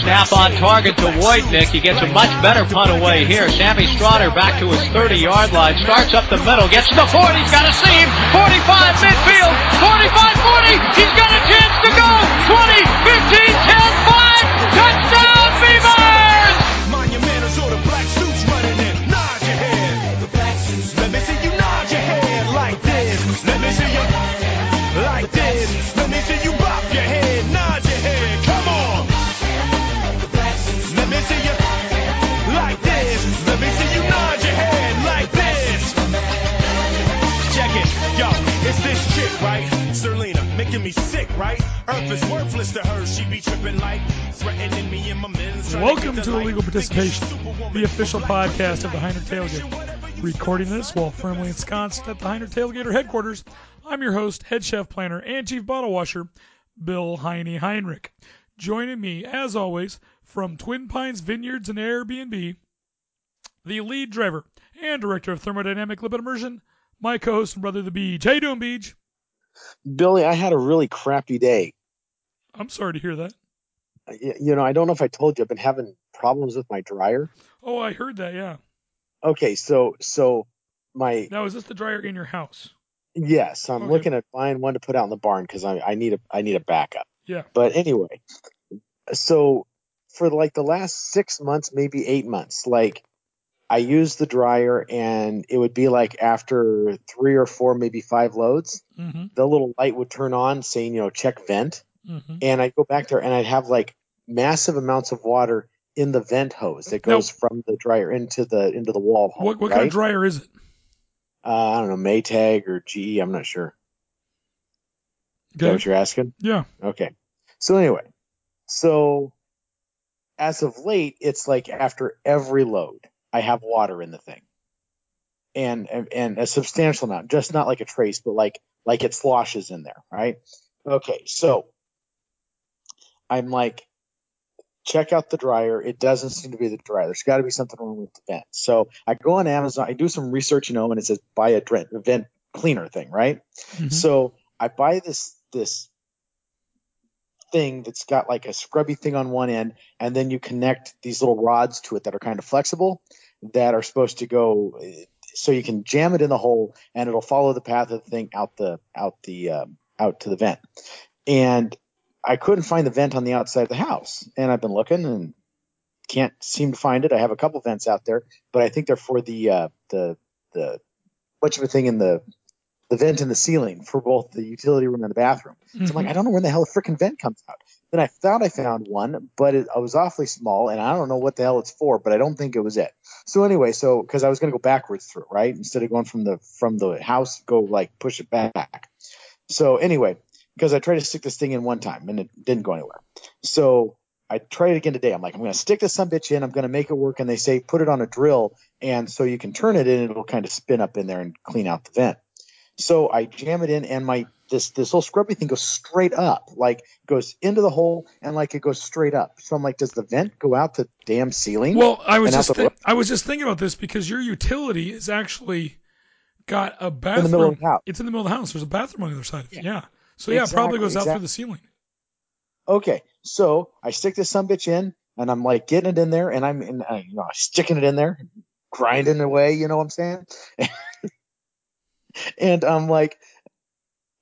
Snap on target to Wojtnik. He gets a much better punt away here. Sammy Strotter back to his 30-yard line. Starts up the middle. Gets to the 40. He's got a seam. 45 midfield. 45-40. He's got a chance to go. 20, 15, 10, 5. Touchdown Beavers! Monumentals or the black suits running in. Nod your head. The black suits. Let me see you nod your head like this. Let me see you like this. Let me see you right? Serlina, making me sick, right? Earth is worthless to her. She be tripping like threatening me and my men's. Welcome to. Illegal Participation, Think she's Superwoman, the official podcast of the Heinrich Tailgate. Recording this while firmly ensconced at the Heinrich Tailgater headquarters, I'm your host, head chef planner, and chief bottle washer, Bill Heine Heinrich. Joining me, as always, from Twin Pines Vineyards and Airbnb, the lead driver and director of thermodynamic lipid immersion, my co-host and brother, the Beach. How you doing, Beach? Billy, I had a really crappy day. I'm sorry to hear that. You know, I don't know if I told you, I've been having problems with my dryer. Oh, I heard that. Yeah. Okay, so so my Now, is this the dryer in your house? yes, I'm Okay. looking at buying one to put out in the barn because I I need a I need a backup. Yeah. But anyway, so for like the last six months, maybe eight months, like I use the dryer and it would be like after three or four, maybe five loads, Mm-hmm. the little light would turn on saying, you know, check vent. Mm-hmm. and I'd go back there and I'd have like massive amounts of water in the vent hose that goes from the dryer into the into the wall. Hole, What what right? kind of dryer is it? Uh, I don't know, Maytag or GE. I'm not sure. Is that what you're asking? Yeah. Okay. So anyway, so as of late, it's like after every load, I have water in the thing, and and, a substantial amount, just not like a trace, but like like it sloshes in there, right? Okay, so I'm like, check out the dryer. It doesn't seem to be the dryer. There's got to be something wrong with the vent. So I go on Amazon. I do some research, you know, and it says buy a vent, vent cleaner thing, right? Mhm. So I buy this this thing that's got like a scrubby thing on one end, and then you connect these little rods to it that are kind of flexible that are supposed to go so you can jam it in the hole and it'll follow the path of the thing out the out the um, out to the vent. And I couldn't find the vent on the outside of the house, and I've been looking and can't seem to find it. I have a couple vents out there, but I think they're for the uh, the the much of a thing in the the vent in the ceiling for both the utility room and the bathroom. So I'm like, mm-hmm. I don't know where the hell the freaking vent comes out. Then I thought I found one, but it, I was awfully small, and I don't know what the hell it's for, but I don't think it was it. So anyway, so because I was going to go backwards through, right, instead of going from the from the house, go like push it back. So anyway, because I tried to stick this thing in one time and it didn't go anywhere. So I tried it again today. I'm like, I'm going to stick this some bitch in. I'm going to make it work. And they say put it on a drill, and so you can turn it in, and it'll kind of spin up in there and clean out the vent. So I jam it in, and my this this little scrubby thing goes straight up, like goes into the hole, and like it goes straight up. So I'm like, does the vent go out the damn ceiling? Well, I was just I was just thinking about this because your utility is actually got a bathroom. in the middle of the house. It's in the middle of the house. There's a bathroom on the other side of it. Yeah. Yeah. So yeah, it probably Exactly, goes out through the ceiling. Okay, so I stick this some bitch in, and I'm like getting it in there, and I'm in, uh, you know sticking it in there, grinding away. You know what I'm saying? and I'm like,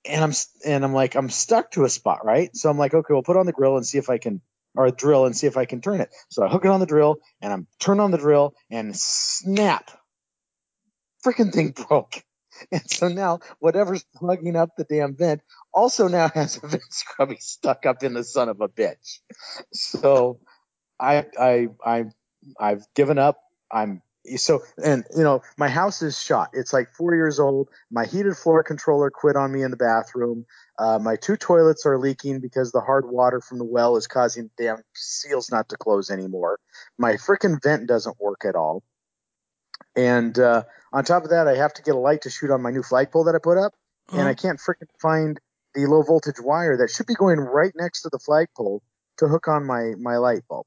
and I'm and I'm like I'm stuck to a spot, right? So I'm like, okay, we'll put on the grill and see if I can, or drill and see if I can turn it. So I hook it on the drill and I'm turn on the drill and snap, freaking thing broke. And so now whatever's plugging up the damn vent also now has a vent scrubby stuck up in the son of a bitch. So I I I I've given up. I'm so and you know my house is shot. It's like four years old. My heated floor controller quit on me in the bathroom. Uh, my two toilets are leaking because the hard water from the well is causing the damn seals not to close anymore. My freaking vent doesn't work at all. And uh, on top of that, I have to get a light to shoot on my new flagpole that I put up, Uh-huh. and I can't freaking find the low voltage wire that should be going right next to the flagpole to hook on my my light bulb.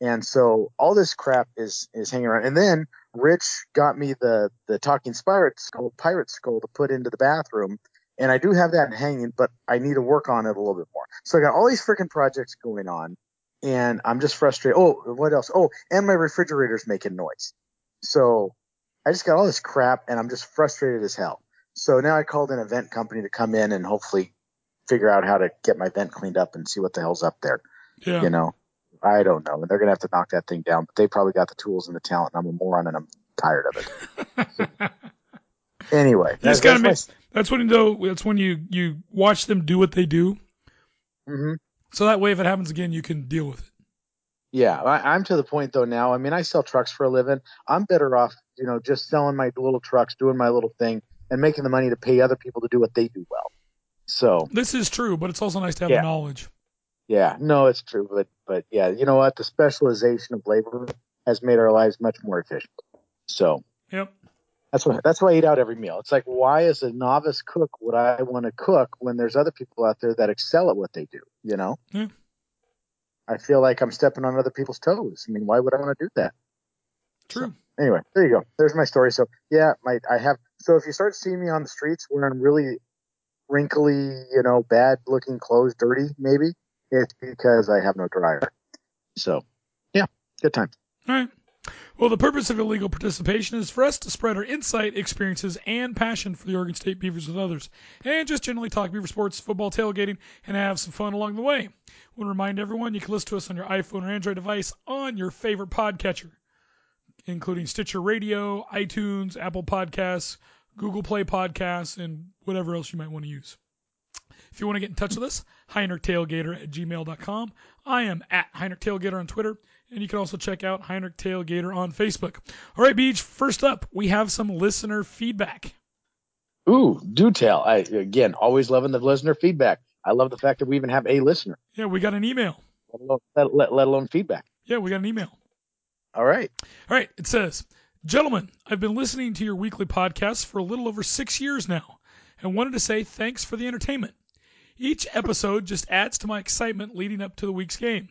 And so all this crap is is hanging around. And then Rich got me the the talking pirate skull pirate skull to put into the bathroom. And I do have that hanging, but I need to work on it a little bit more. So I got all these freaking projects going on, and I'm just frustrated. Oh, what else? Oh, and my refrigerator's making noise. So I just got all this crap, and I'm just frustrated as hell. So now I called an event company to come in and hopefully figure out how to get my vent cleaned up and see what the hell's up there. Yeah. You know, I don't know. And they're gonna have to knock that thing down. But they probably got the tools and the talent. And I'm a moron, and I'm tired of it. Anyway, You that's, just gotta that's make, that's when though that's when you you watch them do what they do. my, mhm. So that way, if it happens again, you can deal with it. Yeah, I, I'm to the point though now. I mean, I sell trucks for a living. I'm better off, you know, just selling my little trucks, doing my little thing, and making the money to pay other people to do what they do well. So This is true, but it's also nice to have Yeah. the knowledge. Yeah, no, it's true, but but yeah, you know what? The specialization of labor has made our lives much more efficient. So Yep. that's why that's why I eat out every meal. It's like why as a novice cook would I want to cook when there's other people out there that excel at what they do? You know. Yeah. I feel like I'm stepping on other people's toes. I mean, why would I want to do that? True. anyway, there you go. There's my story. So yeah, my I have. So if you start seeing me on the streets wearing really wrinkly, you know, bad looking clothes, dirty, maybe it's because I have no dryer. So yeah, good time. All right. Well, the purpose of illegal participation is for us to spread our insight, experiences, and passion for the Oregon State Beavers with others, and just generally talk Beaver sports, football, tailgating, and have some fun along the way. I want to remind everyone you can listen to us on your iPhone or Android device on your favorite podcatcher, including Stitcher Radio, iTunes, Apple Podcasts, Google Play Podcasts, and whatever else you might want to use. If you want to get in touch with us, HeinrichTailgater at gmail.com. I am at HeinrichTailgater on Twitter, and you can also check out Heinrich Tailgater on Facebook. All right, Beach, first up, we have some listener feedback. Ooh, do tell. I again always loving the listener feedback. I love the fact that we even have a listener, Yeah, we got an email. let alone, let, let, let alone feedback. Yeah, we got an email. All right. All right, it says, Gentlemen, I've been listening to your weekly podcasts for a little over six years now and wanted to say thanks for the entertainment. Each episode just adds to my excitement leading up to the week's game.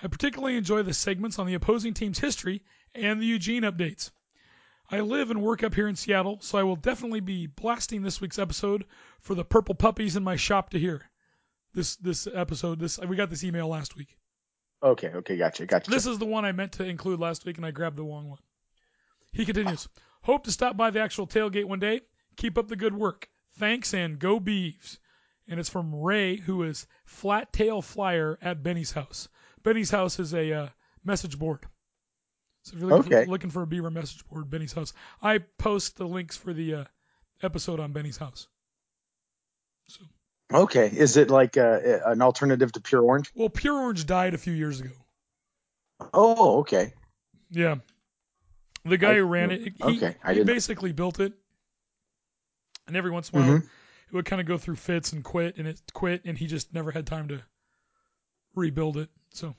I particularly enjoy the segments on the opposing team's history and the Eugene updates. I live and work up here in Seattle, so I will definitely be blasting this week's episode for the purple puppies in my shop to hear. This this episode, this we got this email last week. Okay. Okay. Gotcha. Gotcha. This is the one I meant to include last week, and I grabbed the wrong one. He continues. Hope to stop by the actual tailgate one day. Keep up the good work. Thanks and go Beeves. And it's from Ray, who is Flat Tail Flyer at Benny's house. Benny's house is a uh, message board. So if you're looking, Okay. for, looking for a beaver message board, Benny's house. I post the links for the uh, episode on Benny's house. So, okay. Is it like uh an alternative to pure orange? well, Pure Orange died a few years ago. Oh, okay. Yeah. The guy I- who ran it, he, okay, I he basically built it. And every once in a while, it would kind of go through fits and quit, and it quit, and he just never had time to rebuild it. So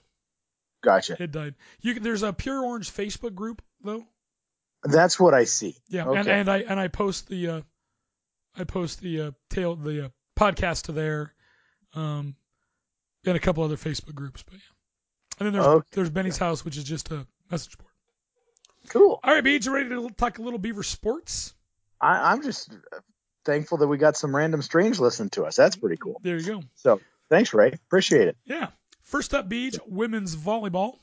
Gotcha. it died. You There's a Pure Orange Facebook group, though. That's what I see. Yeah, and, Okay. and I and I post the uh, I post the uh, tail the uh, podcast to there, um, and a couple other Facebook groups, but yeah. And then there's Okay. there's Benny's house, which is just a message board. Cool. All right, Beach, you ready to talk a little Beaver sports? I, I'm just thankful that we got some random strange listening to us. That's pretty cool. There you go. So thanks, Ray. Appreciate it. Yeah. First up, Beach, women's volleyball.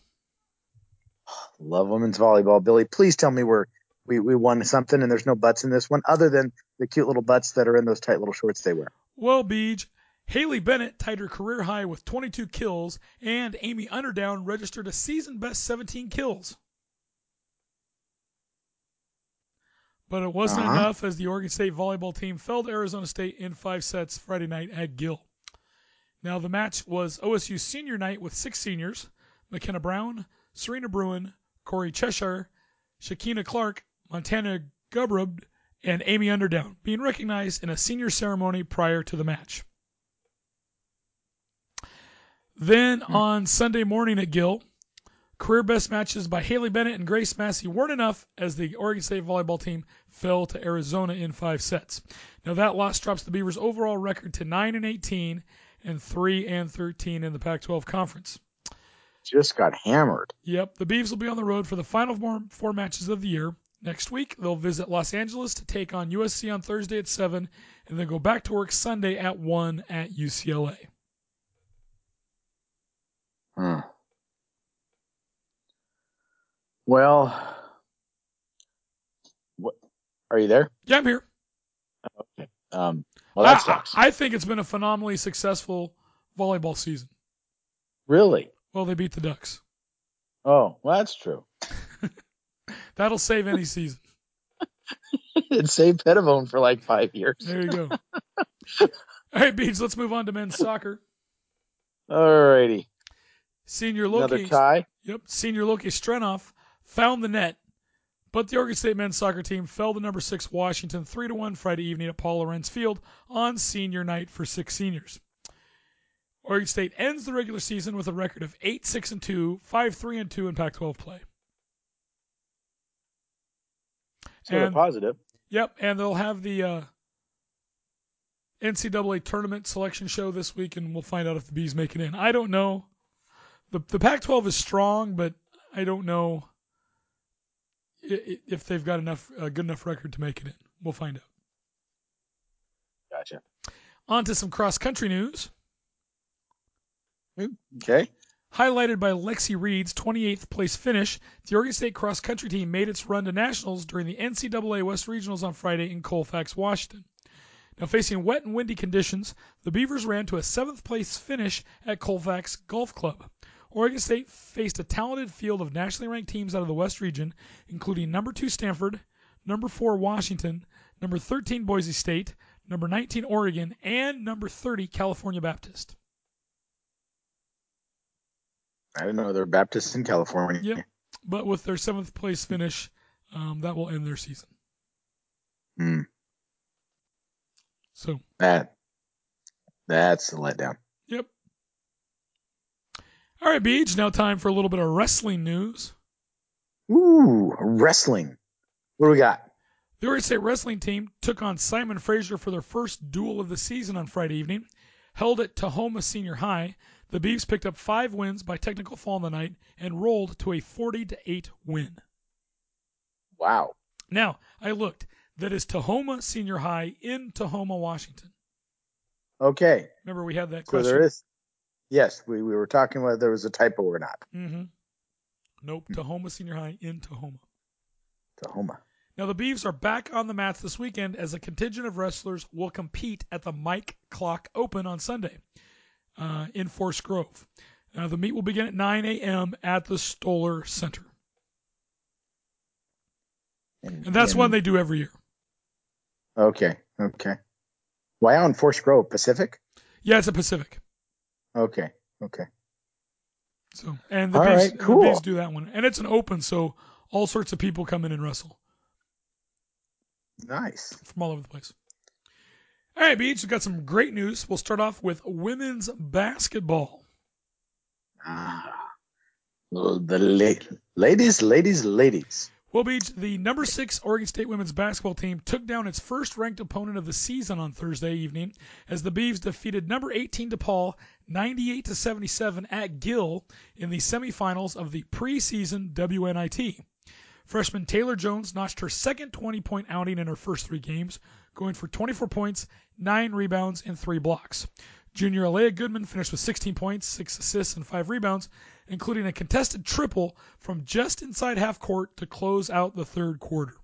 Love women's volleyball. Billy, please tell me we're we, we won something and there's no butts in this one other than the cute little butts that are in those tight little shorts they wear. Well, Beach, Haley Bennett tied her career high with 22 kills, and Amy Underdown registered a season best 17 kills. But it wasn't Uh-huh. enough as the Oregon State volleyball team fell to Arizona State in five sets Friday night at Gill. Now, the match was OSU senior night with six seniors McKenna Brown, Serena Bruin, Corey Cheshire, Shakina Clark, Montana Gubrub, and Amy Underdown being recognized in a senior ceremony prior to the match. Then on Sunday morning at Gill, career best matches by Haley Bennett and Grace Massey weren't enough as the Oregon State volleyball team fell to Arizona in five sets. Now that loss drops the Beavers' overall record to 9 and 18 and 3 and 13 in the Pac-12 conference. Just got hammered. Yep, the Beavs will be on the road for the final four, four matches of the year. Next week, they'll visit Los Angeles to take on USC on Thursday at 7, and then go back to work Sunday at 1 at UCLA. Hmm. Well? Are you there? Yeah, I'm here. Um, well, that I, sucks. I think it's been a phenomenally successful volleyball season. really? Well, they beat the Ducks. Oh, well, that's true. That'll save any season. it saved Pettibone for like five years. There you go. All right, Beach, let's move on to men's soccer. All righty. Senior Loki. Another tie. yep, senior Loki Strenoff found the net, but the Oregon State men's soccer team fell to number six Washington three to one Friday evening at Paul Lorenz Field on senior night for six seniors. Oregon State ends the regular season with a record of eight six and two, five three and two in Pac-12 play. So And- positive. Yep, and they'll have the uh, NCAA tournament selection show this week, and we'll find out if the Bees make it in. I don't know. the The Pac-12 is strong, but I don't know if they've got enough a good enough record to make it in. We'll find out. Gotcha. On to some cross country news. Okay. Highlighted by Lexi Reed's 28th place finish, the Oregon State cross country team made its run to nationals during the NCAA West Regionals on Friday in Colfax, Washington. Now, facing wet and windy conditions, the Beavers ran to a seventh place finish at Colfax Golf Club. Oregon State faced a talented field of nationally ranked teams out of the West region, including number two Stanford, number four Washington, number 13 Boise State, number 19 Oregon, and number 30 California Baptist. I didn't know they're Baptists in California. Yep. But with their seventh place finish, um, that will end their season. Hmm. So, That. That's a letdown. All right, Beach. Now time for a little bit of wrestling news. Ooh, wrestling. What do we got? The Oregon State wrestling team took on Simon Fraser for their first dual of the season on Friday evening. Held at Tahoma Senior High, the Beavs picked up five wins by technical fall in the night and rolled to a 40 to 8 win. Wow. Now, I looked. That is Tahoma Senior High in Tahoma, Washington. Okay. Remember, we had that So question. there is. Yes, we, we were talking whether there was a typo or not. Mm-hmm. Nope, Tahoma Senior High in Tahoma. Tahoma. Now the Beavs are back on the mats this weekend as a contingent of wrestlers will compete at the Mike Clock Open on Sunday uh, in Forest Grove. Uh, the meet will begin at 9 a.m. at the Stoller Center, and that's one they do every year. Okay. Okay. Why in Forest Grove, Pacific? Yeah, it's a Pacific. Okay. Okay. So and the All Beavs, right, cool. the do that one, and it's an open, so all sorts of people come in and wrestle Nice. from all over the place. All right, Beach, we've got some great news. We'll start off with women's basketball. Ah. The la- ladies, ladies, ladies. Well, Beach, the number six Oregon State women's basketball team took down its first ranked opponent of the season on Thursday evening as the Beavs defeated number 18 DePaul 98 to 77 at Gill in the semifinals of the preseason WNIT. Freshman Taylor Jones notched her second 20 point outing in her first three games, going for 24 points, 9 rebounds, and 3 blocks. Junior Aleah Goodman finished with 16 points, 6 assists, and 5 rebounds, including a contested triple from just inside half court to close out the third quarter.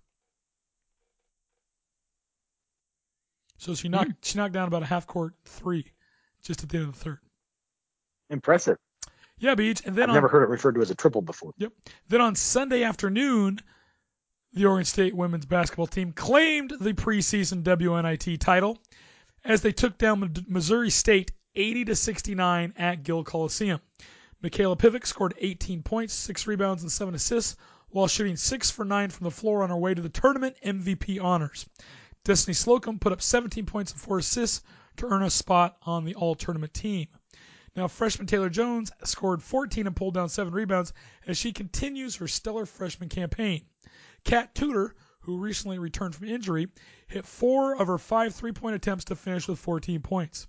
So she knocked hmm. she knocked down about a half court three just at the end of the third. Impressive. Yeah, Beach. And then I've on, never heard it referred to as a triple before. Yep. Then on Sunday afternoon, the Oregon State women's basketball team claimed the preseason WNIT title as they took down Missouri State 80 to 69 at Gill Coliseum. Mikayla Pivec scored 18 points, six rebounds, and seven assists while shooting six for nine from the floor on her way to the tournament MVP honors. Destiny Slocum put up 17 points and four assists to earn a spot on the all tournament team. Now, freshman Taylor Jones scored 14 and pulled down seven rebounds as she continues her stellar freshman campaign. Kat Tudor, who recently returned from injury, hit four of her five three point attempts to finish with 14 points.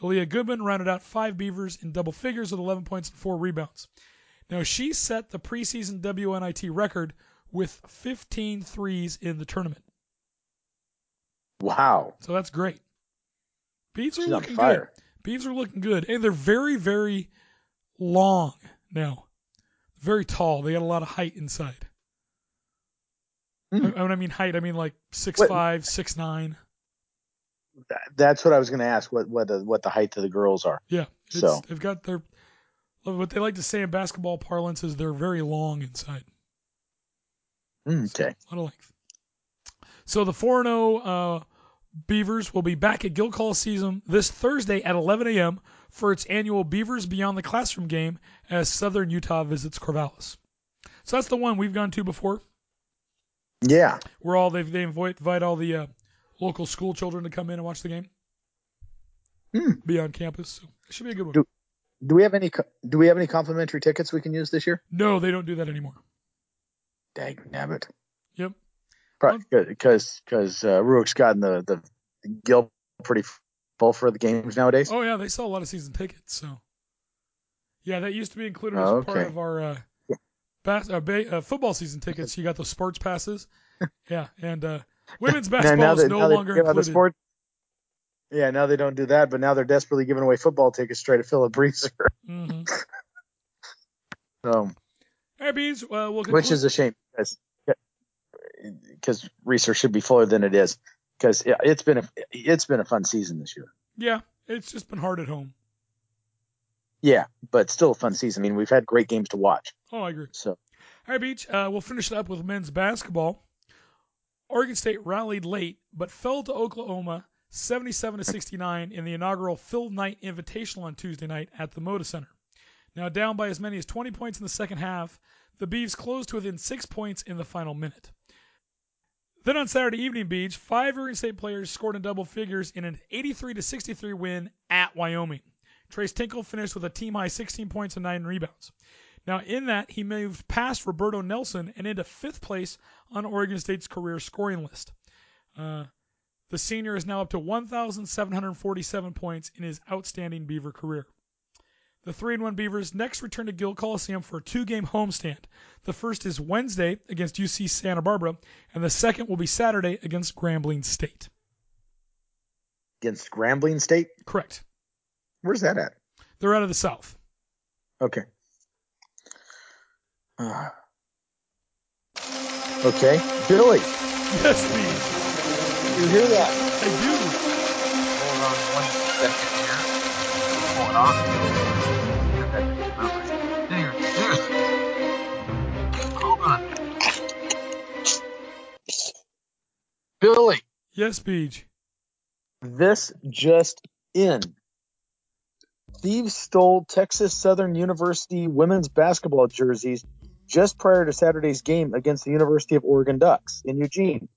Aleah Goodman rounded out five Beavers in double figures with 11 points and four rebounds. Now, she set the preseason WNIT record with 15 threes in the tournament. Wow. So that's great. Beats are looking fire. good. Beavs are looking good, and they're very, very long now. Very tall. They got a lot of height inside. Hmm. I- When I mean height, I mean like six five, six nine. That- That's what I was going to ask. What what the, what the height of the girls are? Yeah, So. they've got their what they like to say in basketball parlance is they're very long inside. Hmm, Okay. A lot of length. So the 4 0 uh, Beavers will be back at Gill Coliseum this Thursday at 11 a.m. for its annual Beavers Beyond the Classroom game as Southern Utah visits Corvallis. So that's the one we've gone to before. Yeah. Where all they've, they invite, invite all the uh, local school children to come in and watch the game. Hmm. Be on campus. So it should be a good one. Do- Do we have any Do we have any complimentary tickets we can use this year? no, they don't do that anymore. Dag nabbit. Yep. Because because uh, Rueck's gotten the the Gill pretty full for the games nowadays. Oh yeah, they sell a lot of season tickets. So yeah, that used to be included as Oh, part of our uh, bas- uh, ba- uh, football season tickets. You got those sports passes. yeah, and uh, women's basketball is no longer included. sport- Yeah, now they don't do that, but now they're desperately giving away football tickets straight to Philip Breezer. hmm So, Beans. Uh, we'll which is a shame because because Reser should be fuller than it is. Because it's been a it's been a fun season this year. yeah, it's just been hard at home. Yeah, but still a fun season. I mean, we've had great games to watch. Oh, I agree. So All right, Beach. Uh, we'll finish it up with men's basketball. Oregon State rallied late, but fell to Oklahoma 77 to 69 in the inaugural Phil Knight Invitational on Tuesday night at the Moda Center. Now down by as many as 20 points in the second half, the Beavs closed to within six points in the final minute. Then on Saturday evening, Beach, five Oregon State players scored in double figures in an 83 to 63 win at Wyoming. Tres Tinkle finished with a team high 16 points and nine rebounds. Now, in that, he moved past Roberto Nelson and into fifth place on Oregon State's career scoring list. Uh, the senior is now up to 1,747 points in his outstanding Beaver career. The 3 and 1 Beavers next return to Gill Coliseum for a two game homestand. The first is Wednesday against UC Santa Barbara, and the second will be Saturday against Grambling State. against Grambling State, Correct. where's that at? They're out of the South. Okay. Uh, okay, Billy, Yes, Beavs. you hear that? I do. Hold on one second here. Hold on. Hold on. Billy, Yes, Beach. this just in. Thieves stole Texas Southern University women's basketball jerseys just prior to Saturday's game against the University of Oregon Ducks in Eugene.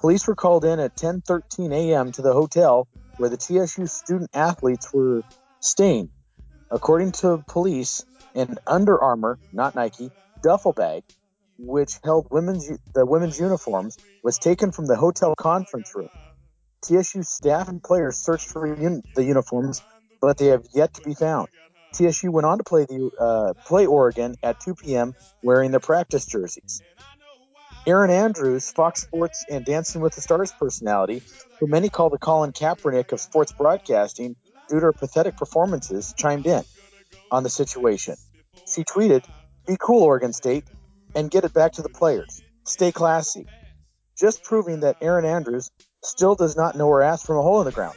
Police were called in at 10:13 a.m. to the hotel where the TSU student athletes were staying. According to police, an Under Armour, not Nike, duffel bag, which held women's the women's uniforms, was taken from the hotel conference room. TSU staff and players searched for un- the uniforms, but they have yet to be found. TSU went on to play the uh, play Oregon at 2 p.m. wearing their practice jerseys. Erin Andrews, Fox Sports and Dancing with the Stars personality, who many call the Colin Kaepernick of sports broadcasting due to her pathetic performances, chimed in on the situation. She tweeted, "Be cool, Oregon State, and get it back to the players. Stay classy." Just proving that Erin Andrews still does not know her ass from a hole in the ground.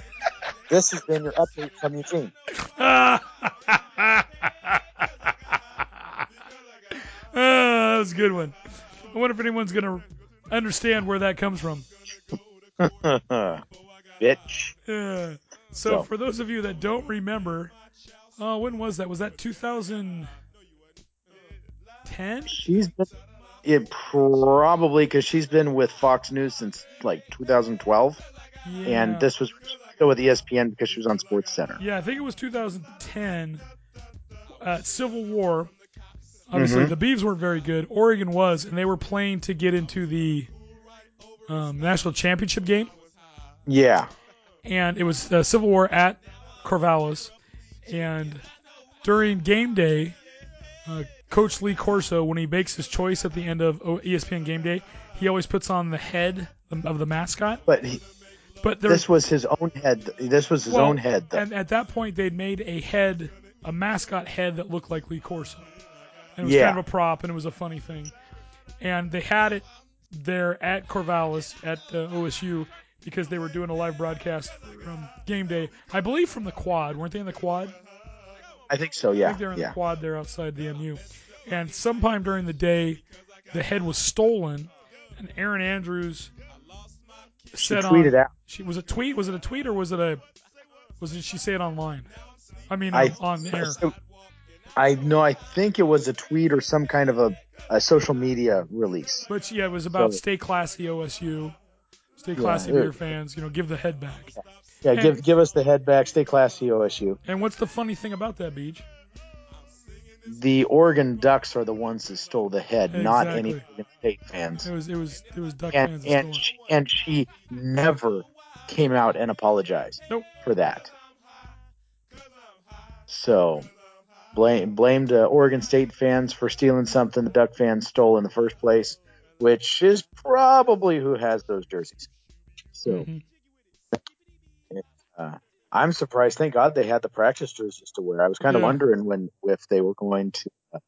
This has been your update from Eugene. Ah, that was a good one. I wonder if anyone's going to understand where that comes from. Bitch. Yeah. So, So- for those of you that don't remember, uh, when was that? Was that 2010? She's been it probably because she's been with Fox News since like 2012, Yeah. and this was still with ESPN because she was on Sports Center. Yeah, I think it was 2010. Uh, Civil War. Obviously, Mhm. the Beavs weren't very good. Oregon was, and they were playing to get into the um, national championship game. Yeah, and it was uh, Civil War at Corvallis. And during game day, uh, Coach Lee Corso, when he makes his choice at the end of ESPN Game Day, he always puts on the head of the mascot. but he, But there, this was his own head. This was his well, own head, though. And at that point, they'd made a head, a mascot head that looked like Lee Corso. And it was Yeah. kind of a prop, and it was a funny thing. And they had it there at Corvallis at uh, OSU because they were doing a live broadcast from game day. I believe from the quad. Weren't they in the quad? I think so. I Yeah, think they were in yeah. the quad there outside the MU. And sometime during the day, the head was stolen, and Erin Andrews She said tweeted on, out. She was a tweet. Was it a tweet or was it a? Was it she say it online? I mean, I on, air. I know. I think it was a tweet or some kind of a, a social media release. But yeah, it was about So- stay classy OSU, stay classy with your fans. You know, give the head back. Yeah, And- give give us the head back. Stay classy, OSU. And what's the funny thing about that, Beach? The Oregon Ducks are the ones that stole the head, not any Oregon State fans. It was it was it was Duck and fans. and stole she, and she never came out and apologized Nope. for that. So blame blamed uh, Oregon State fans for stealing something the Duck fans stole in the first place, which is probably who has those jerseys. So Mhm. uh, I'm surprised. Thank God they had the practice jerseys to wear. I was kind of Yeah. wondering when if they were going to. Uh,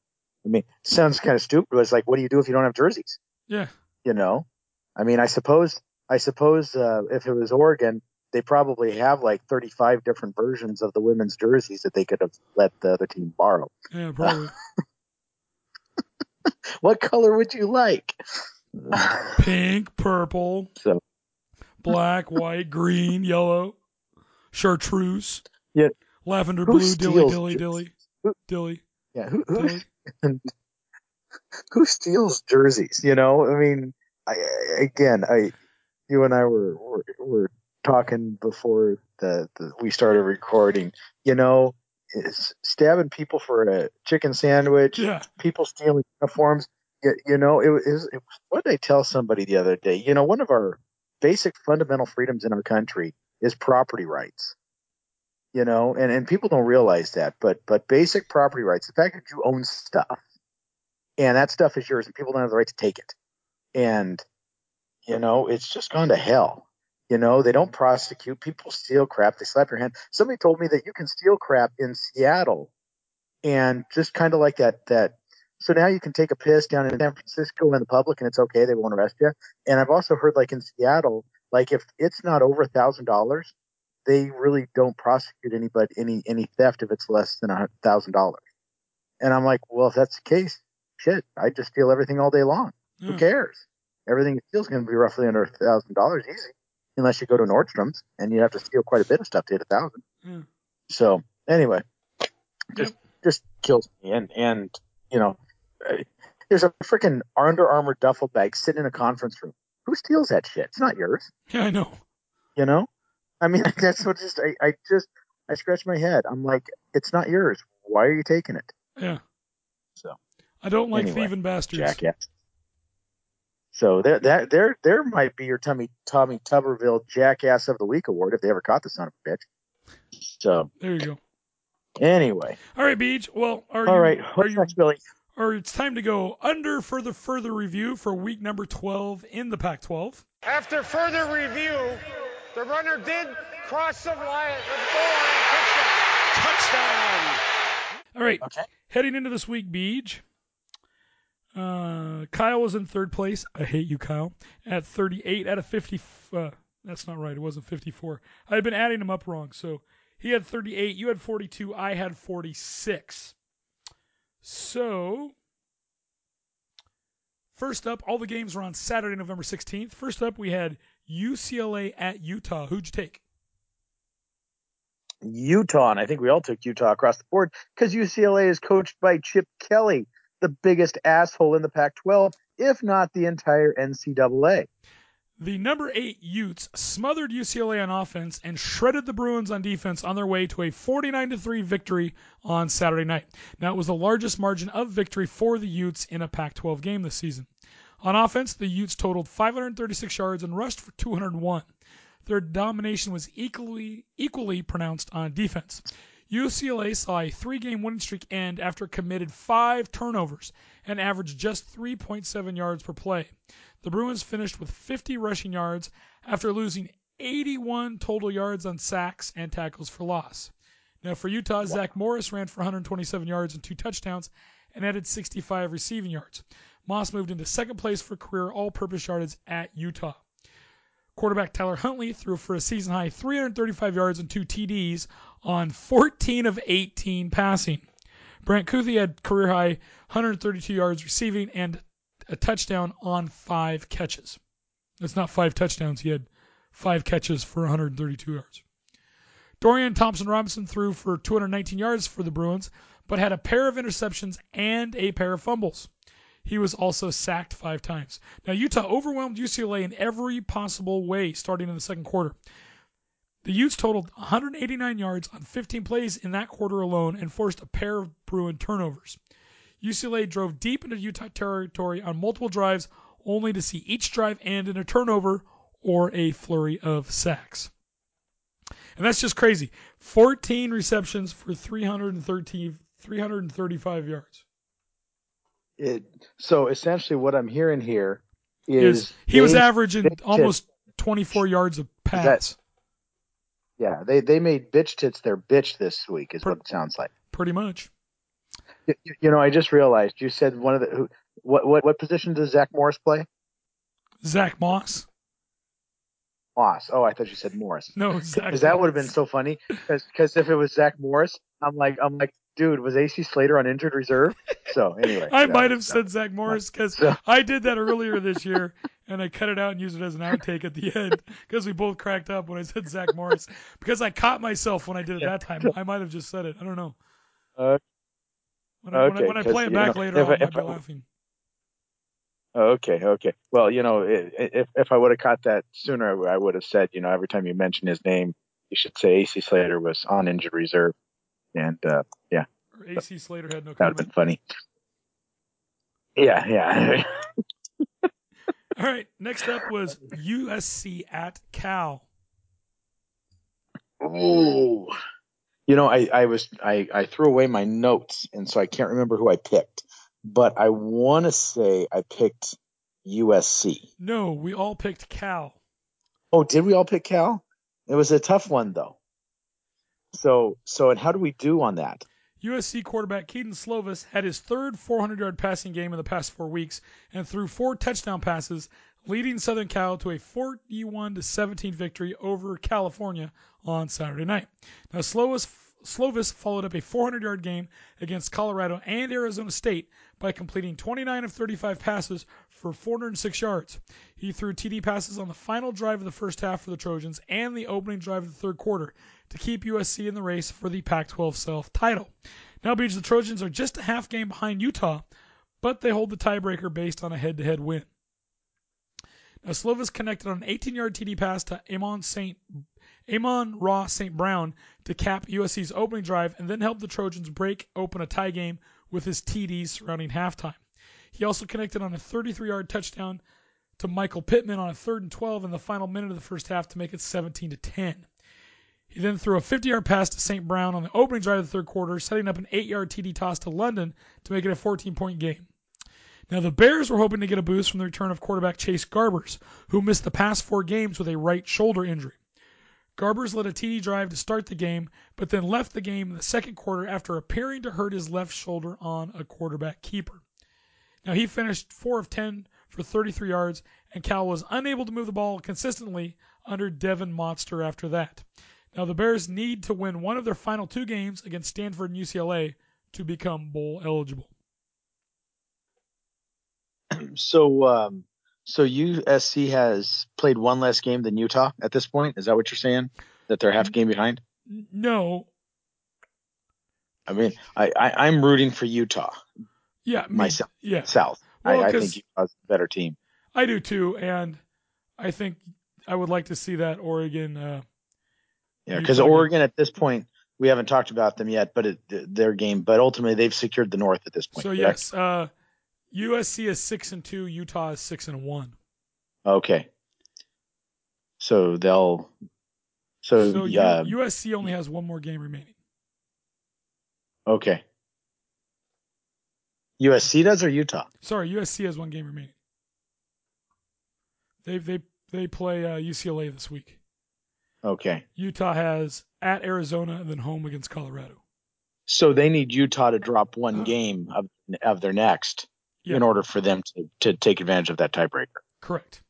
I mean, sounds kind of stupid. But it's like, what do you do if you don't have jerseys? Yeah. you know i mean i suppose i suppose uh, if it was oregon they probably have like 35 different versions of the women's jerseys that they could have let the other team borrow Yeah, probably. what color would you like Pink, purple, So- black, white, green, yellow, chartreuse, Yeah. lavender Who blue, dilly, dilly, dilly, Who- dilly, yeah who, who, dilly. who steals jerseys you know i mean I, I- again i you and i were were, were talking before the, the we started recording you know stabbing people for a chicken sandwich Yeah. people stealing uniforms. You, you know, it was, it was what did I tell somebody the other day? You know, one of our basic fundamental freedoms in our country is property rights. You know, and, and people don't realize that, but but basic property rights, the fact that you own stuff and that stuff is yours and people don't have the right to take it. And, you know, it's just gone to hell. You know, they don't prosecute. People steal crap. They slap your hand. Somebody told me that you can steal crap in Seattle and just kind of like that that so now you can take a piss down in San Francisco in the public and it's okay they won't arrest you and I've also heard like in Seattle like if it's not over a thousand dollars they really don't prosecute anybody any any theft if it's less than a thousand dollars. And I'm like well if that's the case shit I just steal everything all day long. Who cares? Everything you steal is going to be roughly under a thousand dollars easy unless you go to Nordstrom's and you have to steal quite a bit of stuff to hit a thousand. Yeah. so anyway just Yep. just kills me. And and you know uh, there's a freaking Under Armour duffel bag sitting in a conference room who steals that shit it's not yours Yeah, I know. you know I mean that's what just I, I just I scratch my head I'm like it's not yours why are you taking it Yeah. So, I don't like anyway, thieving bastards. jackass so there that there there might be your Tommy Tommy Tuberville Jackass of the Week award if they ever caught the son of a bitch so There you go. anyway All right, Beach. Well, are all you, right Are you? next Billy Or it's time to go under for the further review for week number 12 in the Pac-12. After further review, the runner did cross the line, with the goal line, touchdown. Touchdown. All right. okay Heading into this week, Beach. Uh, Kyle was in third place. I hate you, Kyle. At 38 out of 50, uh, That's not right. It wasn't 54. I had been adding them up wrong. So he had 38. You had 42. I had 46. So first up, all the games were on Saturday, November 16th. First up, we had UCLA at Utah. Who'd you take? Utah, and I think we all took Utah across the board because UCLA is coached by Chip Kelly, the biggest asshole in the Pac 12, if not the entire NCAA. The number eight Utes smothered UCLA on offense and shredded the Bruins on defense on their way to a 49 3 victory on Saturday night. Now, it was the largest margin of victory for the Utes in a Pac 12 game this season. On offense, the Utes totaled 536 yards and rushed for 201. Their domination was equally equally pronounced on defense. UCLA saw a three-game winning streak end after it committed five turnovers and averaged just 3.7 yards per play. The Bruins finished with 50 rushing yards after losing 81 total yards on sacks and tackles for loss. Now for Utah, Zach Morris ran for 127 yards and two touchdowns and added 65 receiving yards. Moss moved into second place for career all-purpose yardage at Utah. Quarterback Tyler Huntley threw for a season high 335 yards and two TDs on 14 of 18 passing. Brant Kuithe had career high 132 yards receiving and a touchdown on five catches. That's not five touchdowns. He had five catches for 132 yards. Dorian Thompson Robinson threw for 219 yards for the Bruins, but had a pair of interceptions and a pair of fumbles. He was also sacked five times. Now, Utah overwhelmed UCLA in every possible way starting in the second quarter. The Utes totaled 189 yards on 15 plays in that quarter alone and forced a pair of Bruin turnovers. UCLA drove deep into Utah territory on multiple drives, only to see each drive end in a turnover or a flurry of sacks. And that's just crazy. 14 receptions for 313, 335 yards. It, so essentially, what I'm hearing here Is is he was averaging almost 24 yards of pass, Yeah, they they made bitch tits their bitch this week, is what it sounds like. pretty much. You, you know, I just realized you said one of the who, what what what position does Zach Morris play? Zach Moss. Moss. Oh, I thought you said Morris. No, Zach. Because that would have been so funny. Because if it was Zach Morris, I'm like I'm like, dude, was AC Slater on injured reserve? So anyway, I might have no. said Zach Morris because So- I did that earlier this year, and I cut it out and used it as an outtake at the end because we both cracked up when I said Zach Morris because I caught myself when I did it that time. I might have just said it. I don't know. Uh, When I, when I, when I play it back know, later, if I I- might if be laughing. Okay, okay. Well, you know, if if I would have caught that sooner, I would have said, you know, every time you mention his name, you should say AC Slater was on injured reserve, and uh, yeah, Or AC Slater had no that would have been funny. Yeah, yeah. All right, next up was USC at Cal. Ooh. You know, I, I was I, I threw away my notes and so I can't remember who I picked. But I wanna say I picked USC. No, we all picked Cal. Oh, did we all pick Cal? It was a tough one though. So so and how do we do on that? USC quarterback Kedon Slovis had his third 400 yard passing game in the past four weeks and threw four touchdown passes, leading Southern Cal to a 41 17 victory over California on Saturday night. Now, Slovis, Slovis followed up a 400 yard game against Colorado and Arizona State by completing 29 of 35 passes for 406 yards. He threw TD passes on the final drive of the first half for the Trojans and the opening drive of the third quarter to keep USC in the race for the Pac 12 South title. Now, Beach, the Trojans are just a half game behind Utah, but they hold the tiebreaker based on a head to head win. Now, Slovis connected on an 18 yard TD pass to Amon St. Amon-Ra St. Brown to cap USC's opening drive and then helped the Trojans break open a tie game with his TDs surrounding halftime. He also connected on a 33 yard touchdown to Michael Pittman on a third and 12 in the final minute of the first half to make it 17 to 10. He then threw a 50 yard pass to St. Brown on the opening drive of the third quarter, setting up an 8 yard TD toss to London to make it a 14 point game. Now, the Bears were hoping to get a boost from the return of quarterback Chase Garbers, who missed the past four games with a right shoulder injury. Garbers led a TD drive to start the game, but then left the game in the second quarter after appearing to hurt his left shoulder on a quarterback keeper. Now, he finished 4 of 10 for 33 yards, and Cal was unable to move the ball consistently under Devon Modster after that. Now the Bears need to win one of their final two games against Stanford and UCLA to become bowl eligible. So, um, so USC has played one less game than Utah at this point. Is that what you're saying? That they're half a game behind? No, I mean, I, I I'm rooting for Utah yeah, me- myself. yeah, South. Well, I, I think Utah's a better team. I do too, and I think I would like to see that Oregon. Uh, Yeah, because. Oregon at this point we haven't talked about them yet, but it, their game. But ultimately, they've secured the North at this point. so correct? yes, uh, USC is six and two, Utah is six and one. Okay. So they'll. So, So U- uh, USC only has one more game remaining. okay. USC does or Utah? Sorry, USC has one game remaining. They they they play uh, UCLA this week. Okay. Utah has at Arizona and then home against Colorado. So they need Utah to drop one game of of their next Yeah. in order for them to, to take advantage of that tiebreaker. Correct.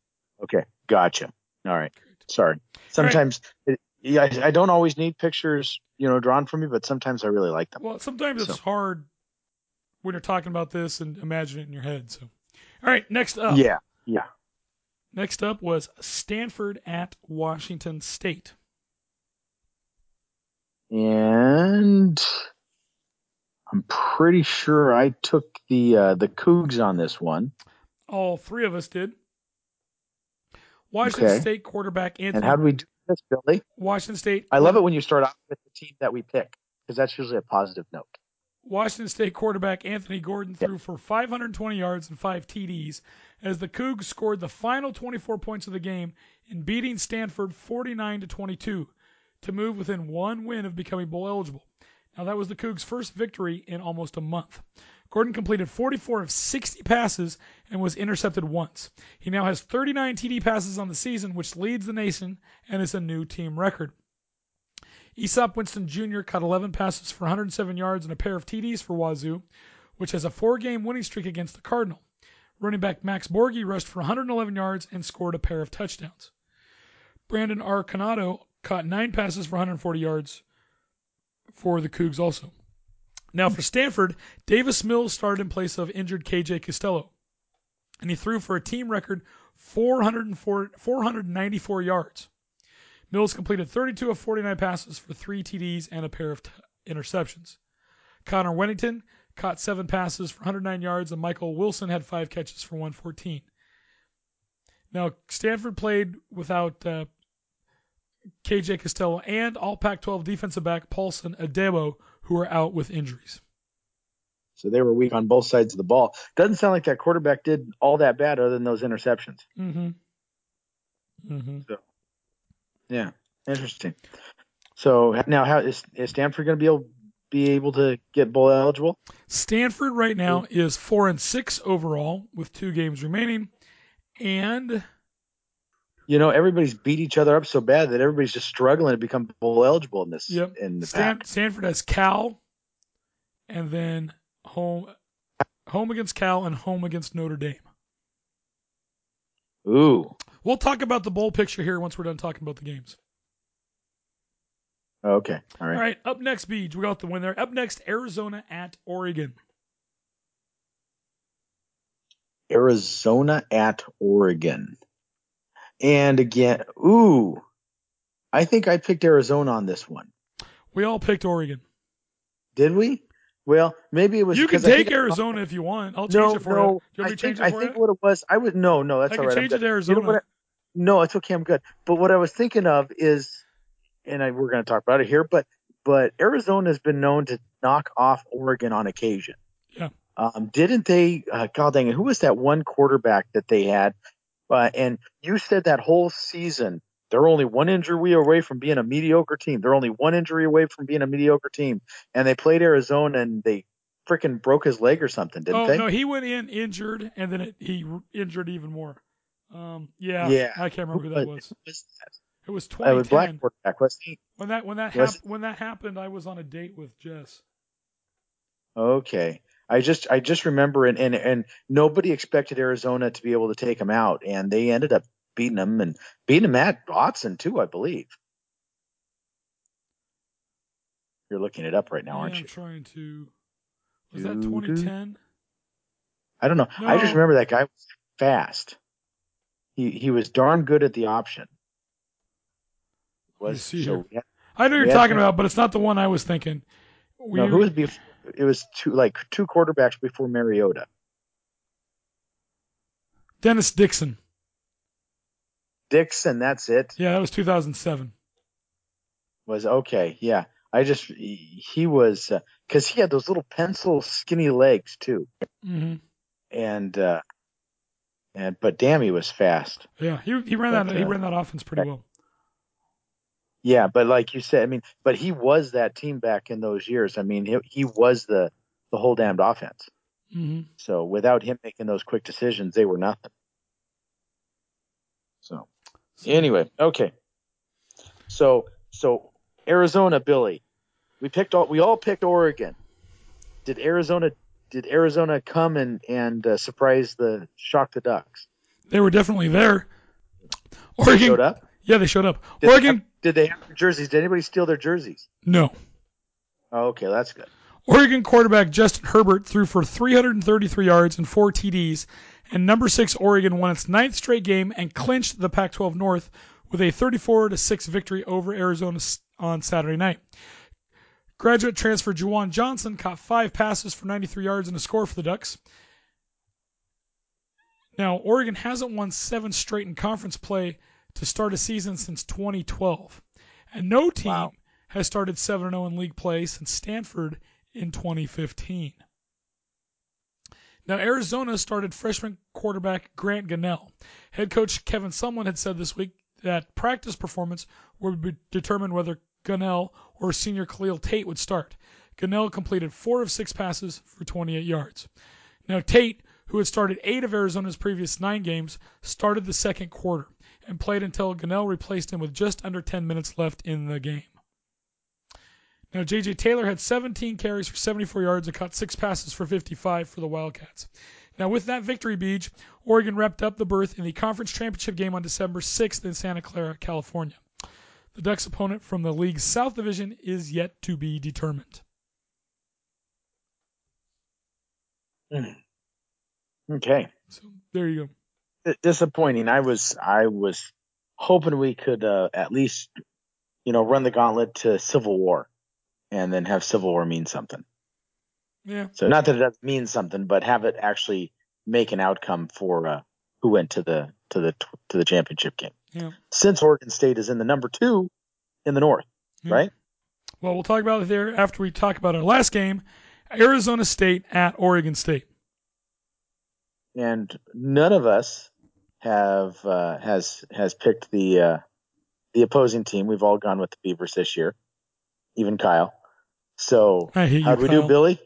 Okay, gotcha. All right. Sorry. Sometimes it, yeah, I, I don't always need pictures, you know, drawn for me, but sometimes I really like them. Well, sometimes it's hard when you're talking about this and imagine it in your head. So, all right, next up. Yeah. Yeah. Next up was Stanford at Washington State. And I'm pretty sure I took the uh, the Cougs on this one. All three of us did. Washington Okay. State quarterback And Anthony. how do we do this, Billy? Washington State. I love it when you start off with the team that we pick because that's usually a positive note. Washington State quarterback Anthony Gordon threw for 520 yards and five TDs as the Cougs scored the final 24 points of the game in beating Stanford 49 to 22 to move within one win of becoming bowl eligible. Now that was the Cougs' first victory in almost a month. Gordon completed 44 of 60 passes and was intercepted once. He now has 39 TD passes on the season, which leads the nation and is a new team record. Easop Winston Jr. caught 11 passes for 107 yards and a pair of TDs for Wazoo, which has a four game winning streak against the Cardinal. Running back Max Borghi rushed for 111 yards and scored a pair of touchdowns. Brandon R. Arconado caught nine passes for 140 yards for the Cougs also. Now for Stanford, Davis Mills started in place of injured KJ Costello, and he threw for a team record 404 494 yards. Mills completed 32 of 49 passes for three TDs and a pair of t- interceptions. Connor Wedington caught seven passes for 109 yards, and Michael Wilson had five catches for 114. Now, Stanford played without uh, KJ Costello and all Pac 12 defensive back Paulson Adebo, who are out with injuries. So they were weak on both sides of the ball. Doesn't sound like that quarterback did all that bad other than those interceptions. Mm-hmm. Mm-hmm. So, yeah, interesting. So now, how is, is Stanford going to be able be able to get bowl eligible? Stanford right now is four and six overall with two games remaining, and You know, everybody's beat each other up so bad that everybody's just struggling to become bowl eligible in this Yep. in the Stan- pack. Stanford has Cal, and then home home against Cal and home against Notre Dame. Ooh, We'll talk about the bowl picture here once we're done talking about the games. Oh, okay, all right. All right, up next, Beach. We got the win there. Up next, Arizona at Oregon. Arizona at Oregon, and again, ooh, I think I picked Arizona on this one. We all picked Oregon. Did we? Well, maybe it was. You can take think I- Arizona if you want. I'll change No, it for no. you. Do you want I think, I think what it was, I would no, no. That's I all can right. I'm change it to You know Arizona. I- no, it's okay. I'm good. But what I was thinking of is, and I, we're going to talk about it here, but but Arizona has been known to knock off Oregon on occasion. Yeah. Um, didn't they? Uh, God dang it! Who was that one quarterback that they had? Uh, and you said that whole season they're only one injury away from being a mediocre team. They're only one injury away from being a mediocre team, and they played Arizona and they freaking broke his leg or something, didn't oh they? no, he went in injured, and then it, he injured even more. Um, yeah, Yeah. I can't remember who that was. was? It was Uh, with black 2010. quarterback, wasn't he? When that when that Was hap- when that happened, I was on a date with Jess. Okay. I just I just remember and and and nobody expected Arizona to be able to take them out, and they ended up beating them and beating them at Autzen too, I believe. You're looking it up right now, Yeah, aren't I'm you? trying to. Was that 2010? I don't know. I just remember that guy was fast. He he was darn good at the option. Was see so had- I know you're had- talking about, but it's not the one I was thinking. We, no, who was before? It was two like two quarterbacks before Mariota. Dennis Dixon. Dixon, that's it. Yeah, that was 2007. Was okay. Yeah, I just he, he was because he had those little pencil skinny legs too, hmm and uh and but damn, he was fast. Yeah, he he ran But, that he uh, ran that offense pretty well. Yeah, but like you said, I mean, but he was that team back in those years. I mean, he he was the the whole damned offense. hmm So without him making those quick decisions, they were nothing. So anyway, okay. So so Arizona, Billy, we picked all we all picked Oregon. Did Arizona did Arizona come and and uh, surprise the shock the Ducks? They were definitely there. They Oregon, showed up. Yeah, they showed up. Did they Oregon, have- did they have their jerseys? Did anybody steal their jerseys? no. Oh, okay, that's good. Oregon quarterback Justin Herbert threw for 333 yards and four TDs, and number six Oregon won its ninth straight game and clinched the Pac-12 North with a 34 to six victory over Arizona on Saturday night. Graduate transfer Juwan Johnson caught five passes for 93 yards and a score for the Ducks. Now, Oregon hasn't won seven straight in conference play to start a season since 2012. And no team Wow. has started 7 0 in league play since Stanford in 2015. Now, Arizona started freshman quarterback Grant Gunnell. Head coach Kevin Sumlin had said this week that practice performance would be determine whether Gunnell or senior Khalil Tate would start. Gunnell completed four of six passes for 28 yards. Now, Tate, who had started eight of Arizona's previous nine games, started the second quarter and played until Gunnell replaced him with just under 10 minutes left in the game. Now, J.J. Taylor had 17 carries for 74 yards and caught six passes for 55 for the Wildcats. Now, with that victory, Beach, Oregon wrapped up the berth in the conference championship game on December 6th in Santa Clara, California. The Ducks' opponent from the league's South Division is yet to be determined. Hmm. Okay. So there you go. Disappointing. I was I was hoping we could uh, at least you know run the gauntlet to Civil War, and then have Civil War mean something. Yeah. So not that it doesn't mean something, but have it actually make an outcome for uh, who went to the to the to the championship game. Yeah. Since Oregon State is in the number two in the North, Yeah. right? Well, we'll talk about it there after we talk about our last game Arizona State at Oregon State. And none of us have uh, has has picked the uh, the opposing team. We've all gone with the Beavers this year, even Kyle. So you, how'd we Kyle. do, Billy?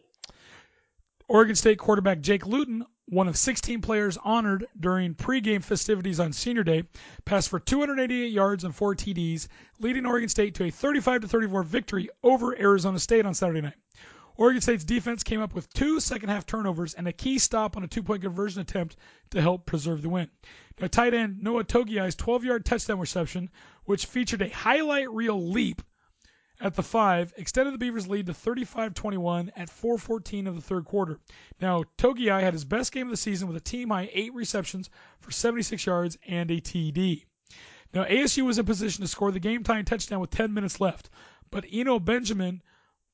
Oregon State quarterback Jake Luton, one of 16 players honored during pregame festivities on Senior Day, passed for 288 yards and four TDs, leading Oregon State to a 35 34 victory over Arizona State on Saturday night. Oregon State's defense came up with two second half turnovers and a key stop on a two point conversion attempt to help preserve the win. Now, tight end Noah Togiai's 12 yard touchdown reception, which featured a highlight reel leap at the five, extended the Beavers' lead to 35-21 at 4:14 of the third quarter. Now, Togiai had his best game of the season with a team high eight receptions for 76 yards and a TD. Now, ASU was in position to score the game-tying touchdown with 10 minutes left, but Eno Benjamin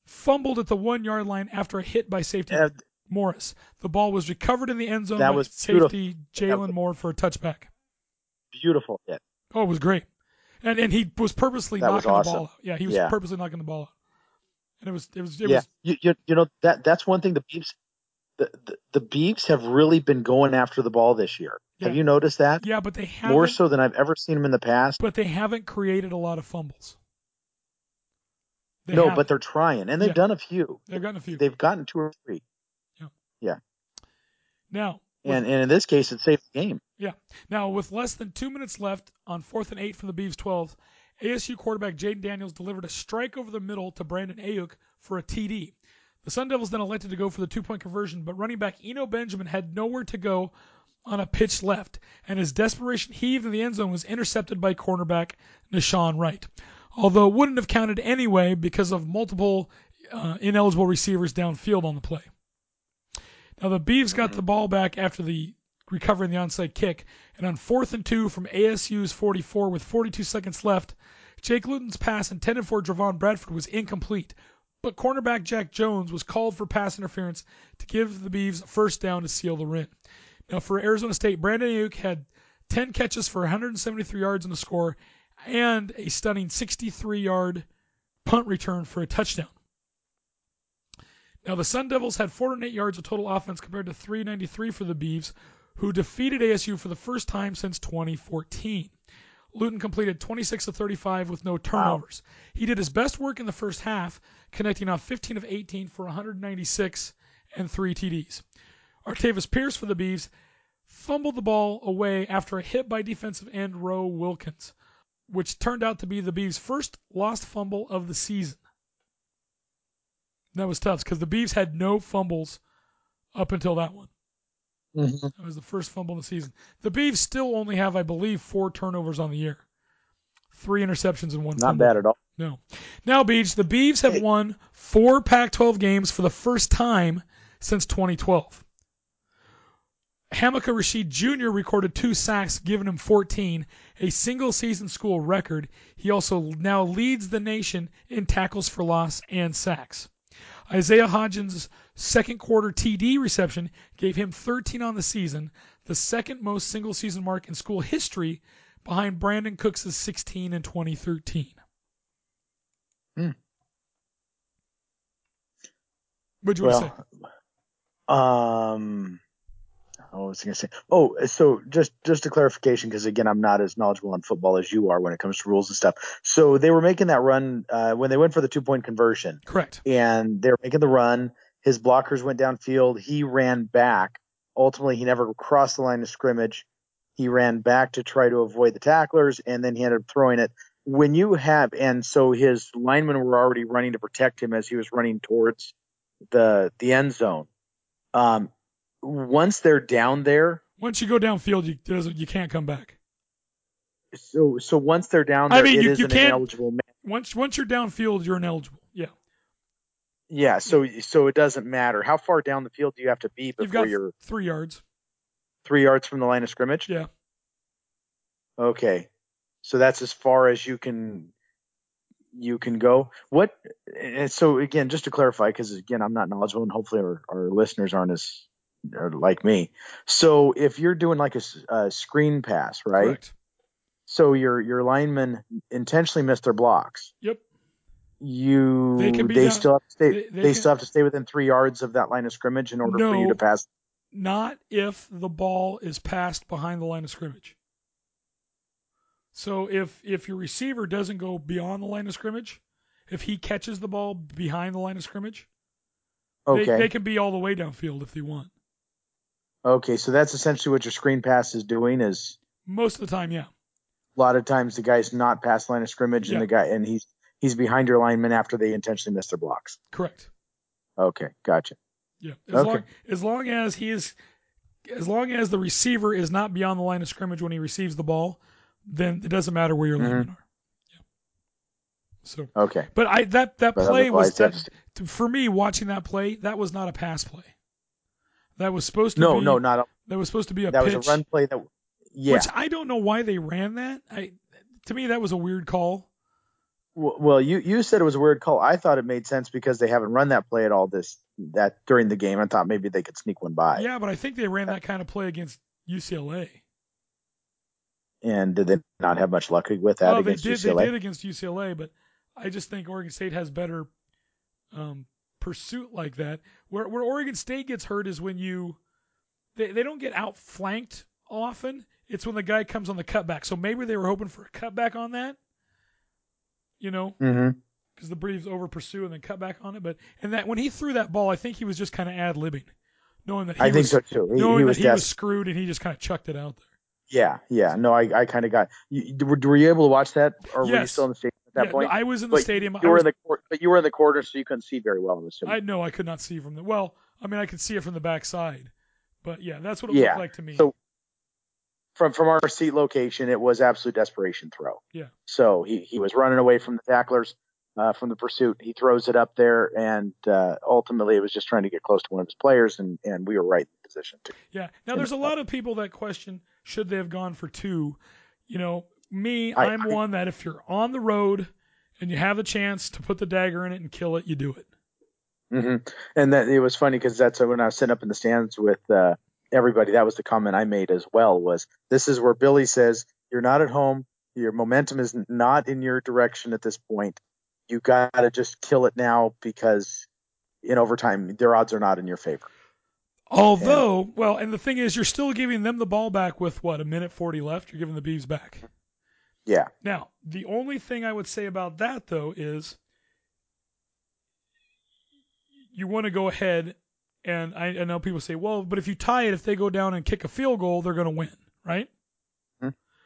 fumbled at the one-yard line after a hit by safety Uh, Morris. The ball was recovered in the end zone That by was safety Jalen was- Moore for a touchback. Beautiful hit. Oh, it was great. And and he was purposely That was knocking awesome. the ball out. Yeah, he was Yeah. purposely knocking the ball out. And it was it was it yeah, was you, you you know that that's one thing the Beeps, the, the the Beavs have really been going after the ball this year. Have Yeah. you noticed that? Yeah, but they haven't. More so than I've ever seen them in the past. But they haven't created a lot of fumbles. They no, haven't. but they're trying, and they've Yeah. done a few. they've gotten a few. They've gotten two or three, Yeah. now, with, and and in this case, it saved the game. Yeah. Now with less than two minutes left on fourth and eight from the Beavs 12, ASU quarterback Jayden Daniels delivered a strike over the middle to Brandon Aiyuk for a TD. The Sun Devils then elected to go for the two point conversion, but running back Eno Benjamin had nowhere to go on a pitch left, and his desperation heave in the end zone was intercepted by cornerback Nahshon Wright. Although it wouldn't have counted anyway because of multiple uh, ineligible receivers downfield on the play. Now the Beavs got the ball back after the recovering the onside kick, and on fourth and two from ASU's 44 with 42 seconds left, Jake Luton's pass intended for Javon Bradford was incomplete, but cornerback Jack Jones was called for pass interference to give the Beavs a first down to seal the win. Now for Arizona State, Brandon Aiyuk had 10 catches for 173 yards in the score and a stunning 63-yard punt return for a touchdown. Now the Sun Devils had 408 yards of total offense compared to 393 for the Beavs, who defeated ASU for the first time since 2014. Luton completed 26 of 35 with no turnovers. Wow. He did his best work in the first half, connecting on 15 of 18 for 196 and three TDs. Artavis Pierce for the Beavs fumbled the ball away after a hit by defensive end Roe Wilkins, which turned out to be the Beavs' first lost fumble of the season. That was tough because the Beavs had no fumbles up until that one. Mm-hmm. That was the first fumble of the season. The Beavs still only have, I believe, four turnovers on the year. Three interceptions and one. Not fumble. bad at all. No. Now, Beach, the Beavs have won four Pac-12 games for the first time since 2012. Hamilcar Rashed Jr. recorded two sacks, giving him 14, a single season school record. He also now leads the nation in tackles for loss and sacks. Isaiah Hodgins' second quarter TD reception gave him 13 on the season, the second most single season mark in school history, behind Brandin Cooks' 16 in 2013. Hmm. What'd you well, want to say? Um, what was going to say? Oh, so just just a clarification, because again, I'm not as knowledgeable on football as you are when it comes to rules and stuff. So they were making that run uh, when they went for the two point conversion. Correct. And they were making the run. His blockers went downfield. He ran back. Ultimately, he never crossed the line of scrimmage. He ran back to try to avoid the tacklers, and then he ended up throwing it. When you have, and so his linemen were already running to protect him as he was running towards the the end zone. Um, once they're down there, once you go downfield, you you can't come back. So so once they're down there, I mean, you, is you an ineligible man. Once once you're downfield, you're ineligible. Yeah. Yeah. So so it doesn't matter how far down the field do you have to be before you are three yards. Three yards from the line of scrimmage. Yeah. Okay. So that's as far as you can you can go. What? And so again, just to clarify, because again, I'm not knowledgeable, and hopefully our, our listeners aren't as like me. So if you're doing like a, a screen pass, right? Correct. So your your linemen intentionally miss their blocks. Yep. You they, they down, still have to stay. They, they, they still have to stay within three yards of that line of scrimmage in order no, for you to pass. Not if the ball is passed behind the line of scrimmage. So if if your receiver doesn't go beyond the line of scrimmage, if he catches the ball behind the line of scrimmage, okay. they, they can be all the way downfield if they want. Okay, so that's essentially what your screen pass is doing is most of the time, yeah. A lot of times the guy's not past line of scrimmage yeah. and the guy and he's he's behind your lineman after they intentionally miss their blocks. Correct. Okay, gotcha. Yeah. As okay. long as long as he is as long as the receiver is not beyond the line of scrimmage when he receives the ball, then it doesn't matter where your mm-hmm. linemen are. Yeah. So Okay. But I that that but play was that, for me watching that play, that was not a pass play. That was supposed to no, be no, not a, that was supposed to be a that pitch, was a run play that yeah. Which I don't know why they ran that. I to me that was a weird call. Well, you you said it was a weird call. I thought it made sense because they haven't run that play at all this that during the game. I thought maybe they could sneak one by. Yeah, but I think they ran that kind of play against UCLA. And did they not have much luck with that oh, against they did, UCLA? They did against UCLA, but I just think Oregon State has better um, pursuit like that. Where where Oregon State gets hurt is when you they, they don't get outflanked often. It's when the guy comes on the cutback. So maybe they were hoping for a cutback on that. You know, because mm-hmm. the Braves over pursue and then cut back on it. But and that when he threw that ball, I think he was just kind of ad libbing, knowing that he I was, think so too. He, knowing he that was he was screwed and he just kind of chucked it out there. Yeah, yeah. No, I, I kind of got. You, were, were you able to watch that, or yes. were you still in the stadium? That yeah, point. I was in the but stadium. You were was, in the cor- but you were in the corner, so you couldn't see very well. I'm assuming. I know I could not see from the well. I mean, I could see it from the backside, but yeah, that's what it Yeah, looked like to me. So from from our seat location, it was absolute desperation throw. Yeah. So he he was running away from the tacklers, uh, from the pursuit. He throws it up there, and uh, ultimately it was just trying to get close to one of his players, and and we were right in the position to. Yeah. Now there's a lot of people that question should they have gone for two. You know, me, I- I'm I- one that if you're on the road and you have a chance to put the dagger in it and kill it, you do it. Mm-hmm. And that it was funny because that's when I was sitting up in the stands with uh, everybody. That was the comment I made as well. Was this is where Billy says you're not at home. Your momentum is not in your direction at this point. You got to just kill it now because in overtime their odds are not in your favor. Although, well, and the thing is, you're still giving them the ball back with what a minute 40 left. You're giving the Bees back. Yeah. Now, the only thing I would say about that though is you want to go ahead and I, I know people say, well, but if you tie it, if they go down and kick a field goal, they're going to win, right?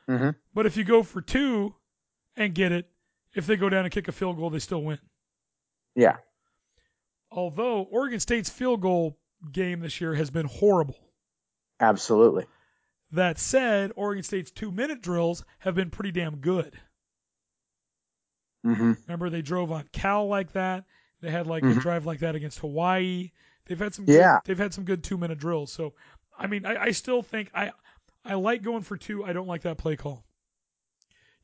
Mm-hmm. But if you go for two and get it, if they go down and kick a field goal, they still win. Yeah. Although Oregon State's field goal game this year has been horrible. Absolutely. That said, Oregon State's two minute drills have been pretty damn good. Mm-hmm. Remember, they drove on Cal like that. They had like a Mhm. drive like that against Hawaii. They've had some good, Yeah. they've had some good two minute drills. So, I mean, I, I still think I I like going for two. I don't like that play call.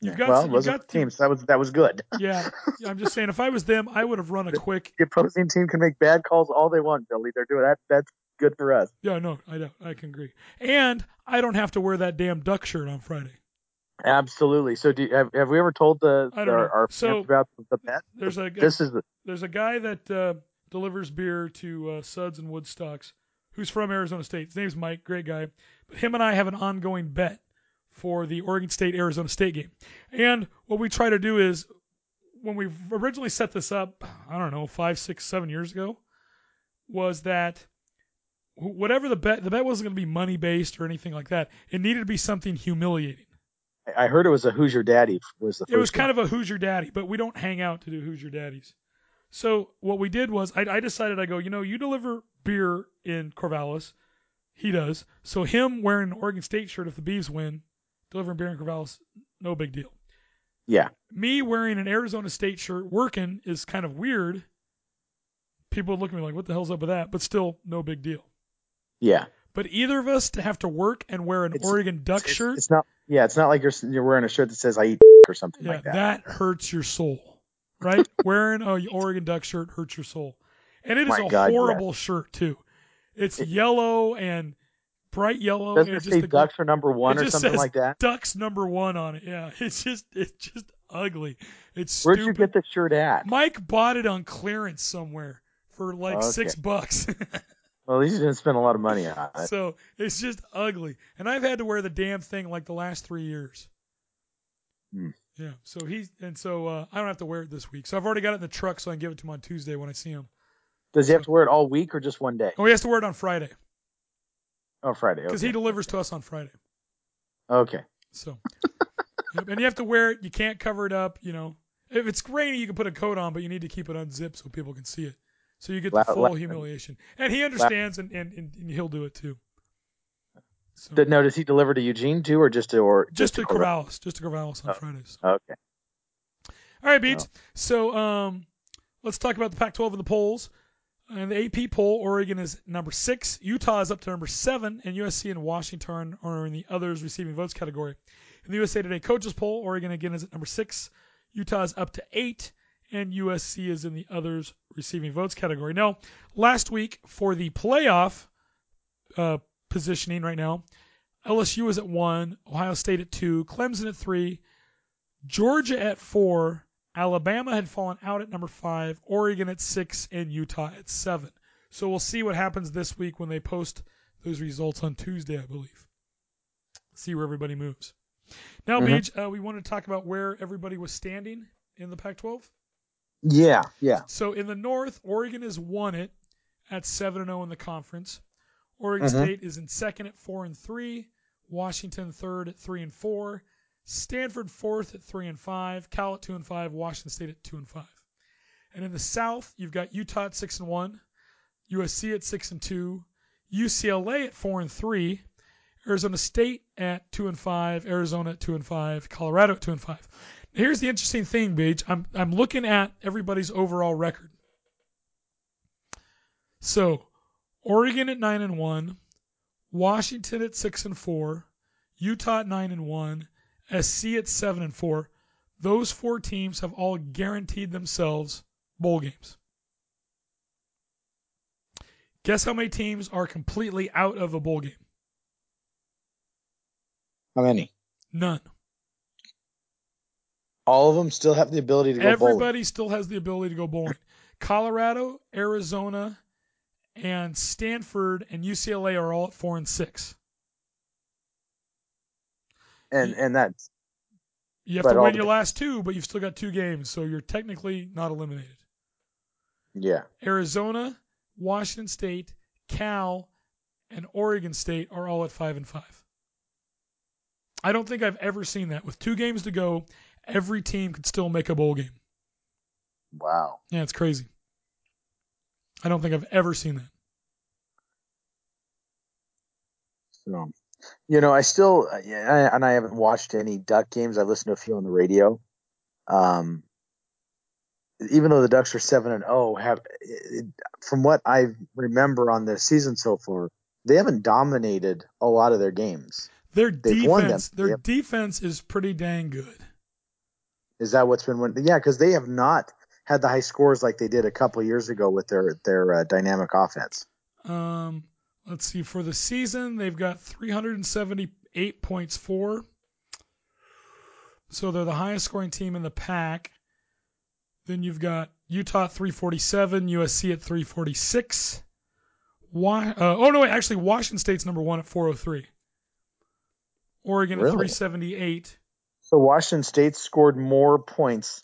You've got well, some, it you've wasn't got the team, so that was that was good. yeah. I'm just saying, if I was them, I would have run a quick. The opposing team can make bad calls all they want, Billy. They're doing that. That's good for us. Yeah, no, I don't. I can agree. And I don't have to wear that damn duck shirt on Friday. Absolutely. So, do you, have have we ever told the I don't our, know. our So, about the bet? There's a This is the there's a guy that uh, delivers beer to uh, Suds and Woodstocks, who's from Arizona State. His name's Mike, great guy. But him and I have an ongoing bet for the Oregon State Arizona State game. And what we try to do is, when we originally set this up, I don't know, five, six, seven years ago, was that whatever the bet, the bet wasn't going to be money based or anything like that. It needed to be something humiliating. I heard it was a Hoosier Daddy was the first It was kind of a Who's Your Daddy, but we don't hang out to do Who's Your Daddies. So what we did was I, I decided I go, you know, you deliver beer in Corvallis, he does. So him wearing an Oregon State shirt if the Beavs win, delivering beer in Corvallis, no big deal. yeah. Me wearing an Arizona State shirt working is kind of weird. People would look at me like, what the hell's up with that? But still, no big deal. Yeah. But either of us to have to work and wear an It's- Oregon Duck It's, shirt, it's not. Yeah, it's not like you're you're wearing a shirt that says "I eat" or something Yeah, like that. that hurts your soul, right? Wearing a Oregon Duck shirt hurts your soul, and it is My a God, horrible shirt too. It's yellow and bright yellow. Doesn't and it just say the- Ducks are number one or something like that? Ducks number one on it. Yeah, it's just it's just ugly. It's Where'd stupid. you get the shirt at? Mike bought it on clearance somewhere for like Okay. six bucks. Well, at least you didn't spend a lot of money on it. so it's just ugly, and I've had to wear the damn thing like the last three years. Hmm. Yeah. So he's and so uh, I don't have to wear it this week. So I've already got it in the truck, so I can give it to him on Tuesday when I see him. Does he have to wear it all week or just one day? Oh, he has to wear it on Friday Oh, Friday. because Okay. he delivers to us on Friday. Okay. So, Yep, and you have to wear it. You can't cover it up. You know, if it's rainy, you can put a coat on, but you need to keep it unzipped so people can see it. So you get the full humiliation, and he understands, and, and, and, he'll do it too. So, Did, no, does he deliver to Eugene too, or just to or just to Corvallis? Corvallis, just to Corvallis on Oh. Fridays. Okay. All right, Beach. So um, let's talk about the Pac-12 and the polls. In the AP poll, Oregon is number six, Utah is up to number seven, and USC and Washington are in the others receiving votes category. In the USA Today coaches poll, Oregon again is at number six, Utah is up to eight, and USC is in the others receiving votes category. Now, last week for the playoff uh, positioning right now, LSU was at one, Ohio State at two, Clemson at three, Georgia at four, Alabama had fallen out at number five, Oregon at six, and Utah at seven. So we'll see what happens this week when they post those results on Tuesday, I believe. See where everybody moves. Now, Mhm. Beach, uh, we want to talk about where everybody was standing in the Pac-12. Yeah. Yeah. So in the North, Oregon has won it at seven and zero in the conference. Oregon Mhm. State is in second at four and three. Washington third at three and four. Stanford fourth at three and five, Cal at two and five, Washington State at two and five. And in the South, you've got Utah at six and one, USC at six and two, UCLA at four and three, Arizona State at two and five, Arizona at two and five, Colorado at two and five. Here's the interesting thing, Beach. I'm I'm looking at everybody's overall record. So, Oregon at nine and one, Washington at six and four, Utah at nine and one, SC at seven and four. Those four teams have all guaranteed themselves bowl games. Guess how many teams are completely out of a bowl game? How many? None. All of them still have the ability to go bowling. Everybody still has the ability to go bowling. Colorado, Arizona, and Stanford and UCLA are all at four and six. And and that's You have to win the- your last two, but you've still got two games, so you're technically not eliminated. yeah. Arizona, Washington State, Cal, and Oregon State are all at five and five. I don't think I've ever seen that. With two games to go, every team could still make a bowl game. Wow. Yeah, it's crazy. I don't think I've ever seen that. So, you know, I still, yeah, and I haven't watched any Duck games. I've listened to a few on the radio. Um, even though the Ducks are seven and zero, have it, from what I remember on their season so far, they haven't dominated a lot of their games. Their They've defense, their Yep. defense is pretty dang good. Is that what's been? Yeah, because they have not had the high scores like they did a couple years ago with their their uh, dynamic offense. Um, let's see. For the season, they've got 378 points for. So they're the highest scoring team in the pack. Then you've got Utah 347, USC at 346. Why? Uh, oh no, wait. Actually, Washington State's number one at 403. Oregon at 378. So Washington State scored more points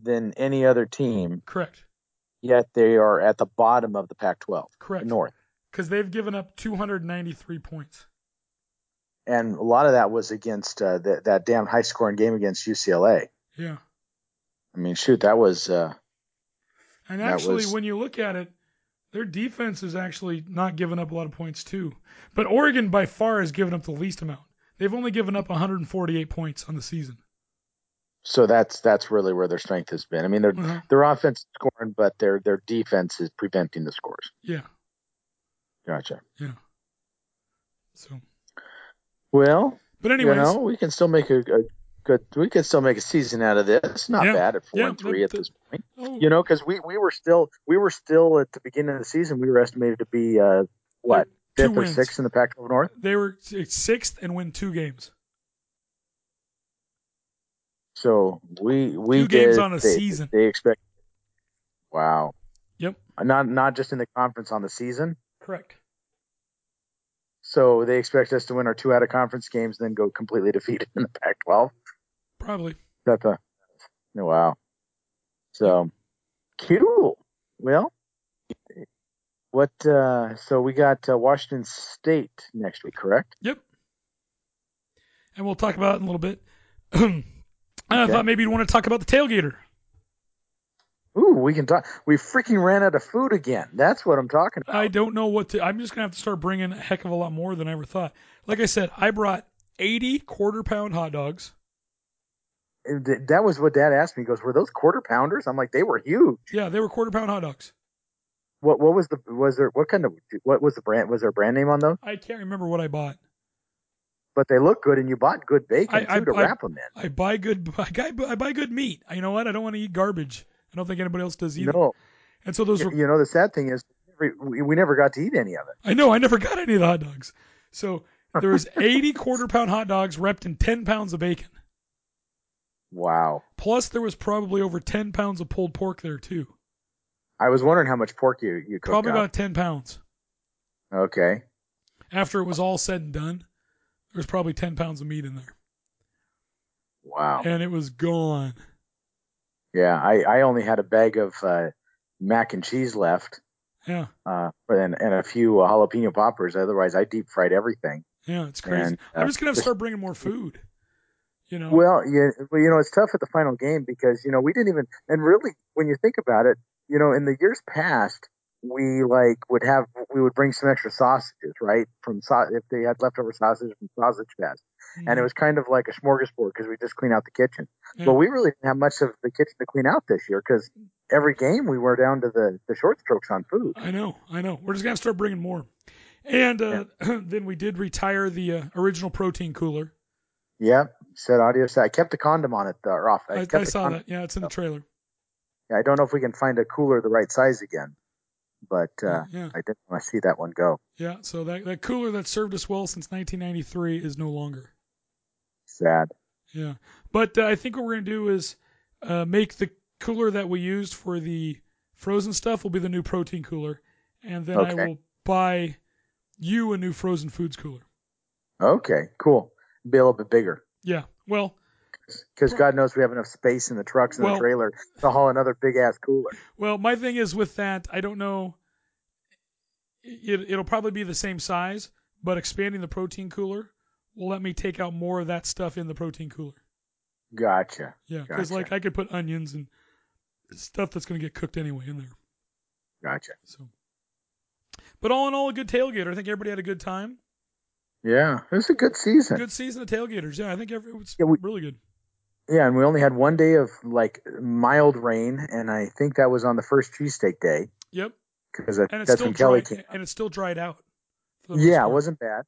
than any other team, Correct. yet they are at the bottom of the Pac-12 Correct. North. Because they've given up 293 points. and a lot of that was against uh, that that damn high scoring game against UCLA. Yeah. I mean, shoot, that was uh, And actually, was- when you look at it, their defense is actually not giving up a lot of points too. But Oregon by far has given up the least amount. They've only given up 148 points on the season. so that's that's really where their strength has been. I mean, their Uh-huh. their offense is scoring, but their their defense is preventing the scores. Yeah, Gotcha. yeah. So, Well, but anyways, you know, we can still make a, a good. We can still make a season out of this. It's not Yeah. bad at four Yeah, and three at the- this point. oh, You know, because we we were still we were still at the beginning of the season. We were estimated to be uh, what fifth or sixth in the Pac-12 North. they were sixth and win two games. So we we Two games did- on a they, season. They expect. Wow. Yep. Not not just in the conference on the season. Correct. So they expect us to win our two out of conference games, then go completely defeated in the Pac-12. Probably. That's a wow. So cool. Well, what? uh So we got uh, Washington State next week, correct? Yep. And we'll talk about it in a little bit. I thought maybe you'd want to talk about the tailgater. Ooh, we can talk. We freaking ran out of food again. That's what I'm talking about. I don't know what to. I'm just gonna have to start bringing a heck of a lot more than I ever thought. Like I said, I brought 80 quarter pound hot dogs. That was what Dad asked me. He goes, "Were those quarter pounders?" I'm like, "They were huge." Yeah, they were quarter pound hot dogs. What what was the was there what kind of what was the brand was there a brand name on those? I can't remember what I bought. But they look good, and you bought good bacon I- I- to I- wrap them in. I buy good. I buy, I buy good meat. You know what? I don't want to eat garbage. I don't think anybody else does either. No, And so those you, were. you know the sad thing is we, we never got to eat any of it. I know. I never got any of the hot dogs. So there was 80 quarter pound hot dogs wrapped in 10 pounds of bacon. Wow. Plus, there was probably over 10 pounds of pulled pork there too. I was wondering how much pork you you cooked Probably up. about 10 pounds. Okay. After it was all said and done, there was probably 10 pounds of meat in there, Wow. and it was gone. Yeah, I I only had a bag of uh, mac and cheese left, Yeah, uh, and and a few uh, jalapeno poppers. Otherwise, I deep fried everything. yeah, it's crazy. And, uh, I'm just gonna have to just- start bringing more food. You know. Well, yeah, well, you know, it's tough at the final game because you know we didn't even, and really, when you think about it, you know, in the years past, we like would have we would bring some extra sausages, right? From sau- if they had leftover sausage from Sausage Fest, and it was kind of like a smorgasbord because we just clean out the kitchen. Yeah. But we really didn't have much of the kitchen to clean out this year because every game we were down to the the short strokes on food. I know, I know. We're just gonna start bringing more. And uh, then we did retire the uh, original protein cooler. Yep, said audio. set. I kept the condom on it though, or off. I, kept I the saw condom- that. Yeah, it's in the trailer. Yeah, I don't know if we can find a cooler the right size again, but uh, Yeah. I didn't want to see that one go. Yeah, so that, that cooler that served us well since 1993 is no longer. Sad. Yeah, but uh, I think what we're gonna do is uh, make the cooler that we used for the frozen stuff will be the new protein cooler, and then I will buy you a new frozen foods cooler. Okay, cool. Be a little bit bigger Yeah, well, because God knows we have enough space in the trucks and Well- the trailer to haul another big ass cooler. well, my thing is with that, I don't know. It, it'll probably be the same size, but expanding the protein cooler will let me take out more of that stuff in the protein cooler. Gotcha. Yeah, because Gotcha. like I could put onions and stuff that's gonna get cooked anyway in there. Gotcha. So, but all in all, a good tailgater. I think everybody had a good time. Yeah, it was a good season. Good season of tailgaters. Yeah, I think every, it was Yeah, we- really good. Yeah, and we only had one day of like mild rain, and I think that was on the first cheesesteak day Yep, because that's still when Kelly came. and it still dried out. for the most Yeah, it wasn't bad.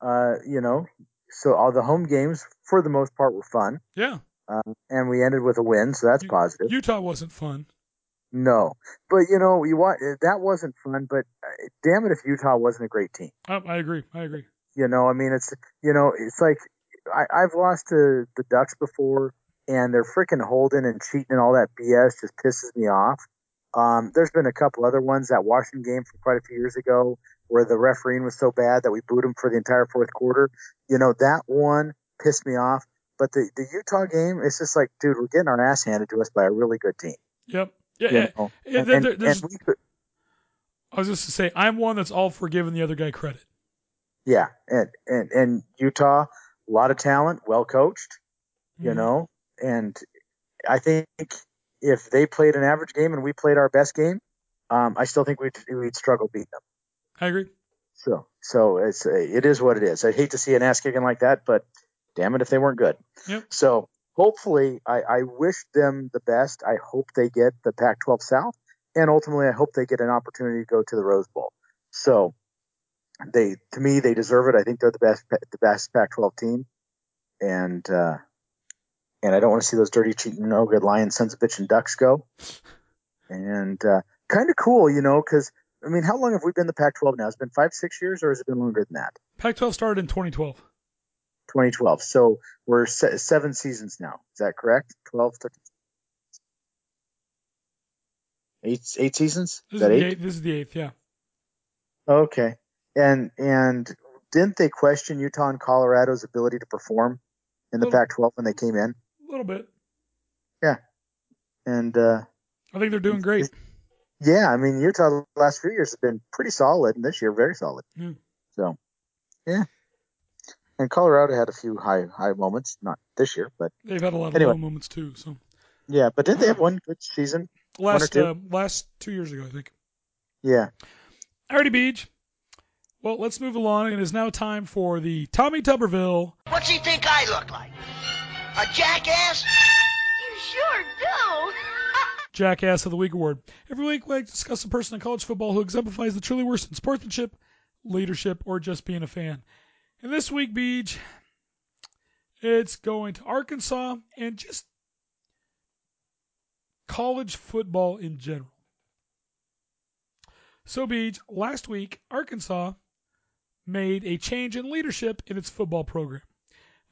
Uh, you know, so all the home games for the most part were fun, Yeah, and we ended with a win, so that's U- positive. Utah wasn't fun. No, but you know, you want that wasn't fun. But uh, damn it, if Utah wasn't a great team, I, I agree. I agree. You know, I mean, it's you know, it's like I, I've lost to the Ducks before, and they're freaking holding and cheating and all that BS just pisses me off. Um, there's been a couple other ones that Washington game from quite a few years ago where the refereeing was so bad that we booed him for the entire fourth quarter. You know, that one pissed me off. But the, the Utah game, it's just like, dude, we're getting our ass handed to us by a really good team. Yep. Yeah. You yeah. know? yeah, And- there- and- could- I was just to say, I'm one that's all for giving the other guy credit. Yeah, and and and Utah, a lot of talent, well coached, you Mhm. know, and I think if they played an average game and we played our best game, um, I still think we'd we'd struggle beating them. I agree. So so it's it is what it is. I hate to see an ass kicking like that, but damn it if they weren't good. Yep. So hopefully, I, I wish them the best. I hope they get the Pac-12 South, and ultimately, I hope they get an opportunity to go to the Rose Bowl. So they, to me, they deserve it. I think they're the best, the best Pac-12 team, and uh, and I don't want to see those dirty, cheating, no good Lions, sons of bitch, and Ducks go. And uh, kind of cool, you know, because I mean, how long have we been the Pac-12 now? It's been five, six years, or has it been longer than that? Pac-12 started in 2012. 2012. So we're se- seven seasons now. Is that correct? 12, 13, eight, eight seasons? This Is is, that the eight? eighth, this is the eighth. Yeah. Okay. And and didn't they question Utah and Colorado's ability to perform in the Little- Pac-12 when they came in? A little bit. Yeah, and uh, I think they're doing great. yeah, I mean Utah the last few years have been pretty solid, and this year very solid. Yeah. So yeah. And Colorado had a few high high moments, not this year, but They've had a lot of Anyway. low moments too. So yeah. But didn't they have one good season? last two? uh, last two years ago, I think. Yeah. Alrighty, Beach. Well, let's move along. It is now time for the Tommy Tuberville What's he think I look like? A jackass? You sure do. Jackass of the Week award. Every week, we like discuss a person in college football who exemplifies the truly worst in sportsmanship, leadership, or just being a fan. And this week, Beach, it's going to Arkansas and just college football in general. So, Beach, last week, Arkansas made a change in leadership in its football program.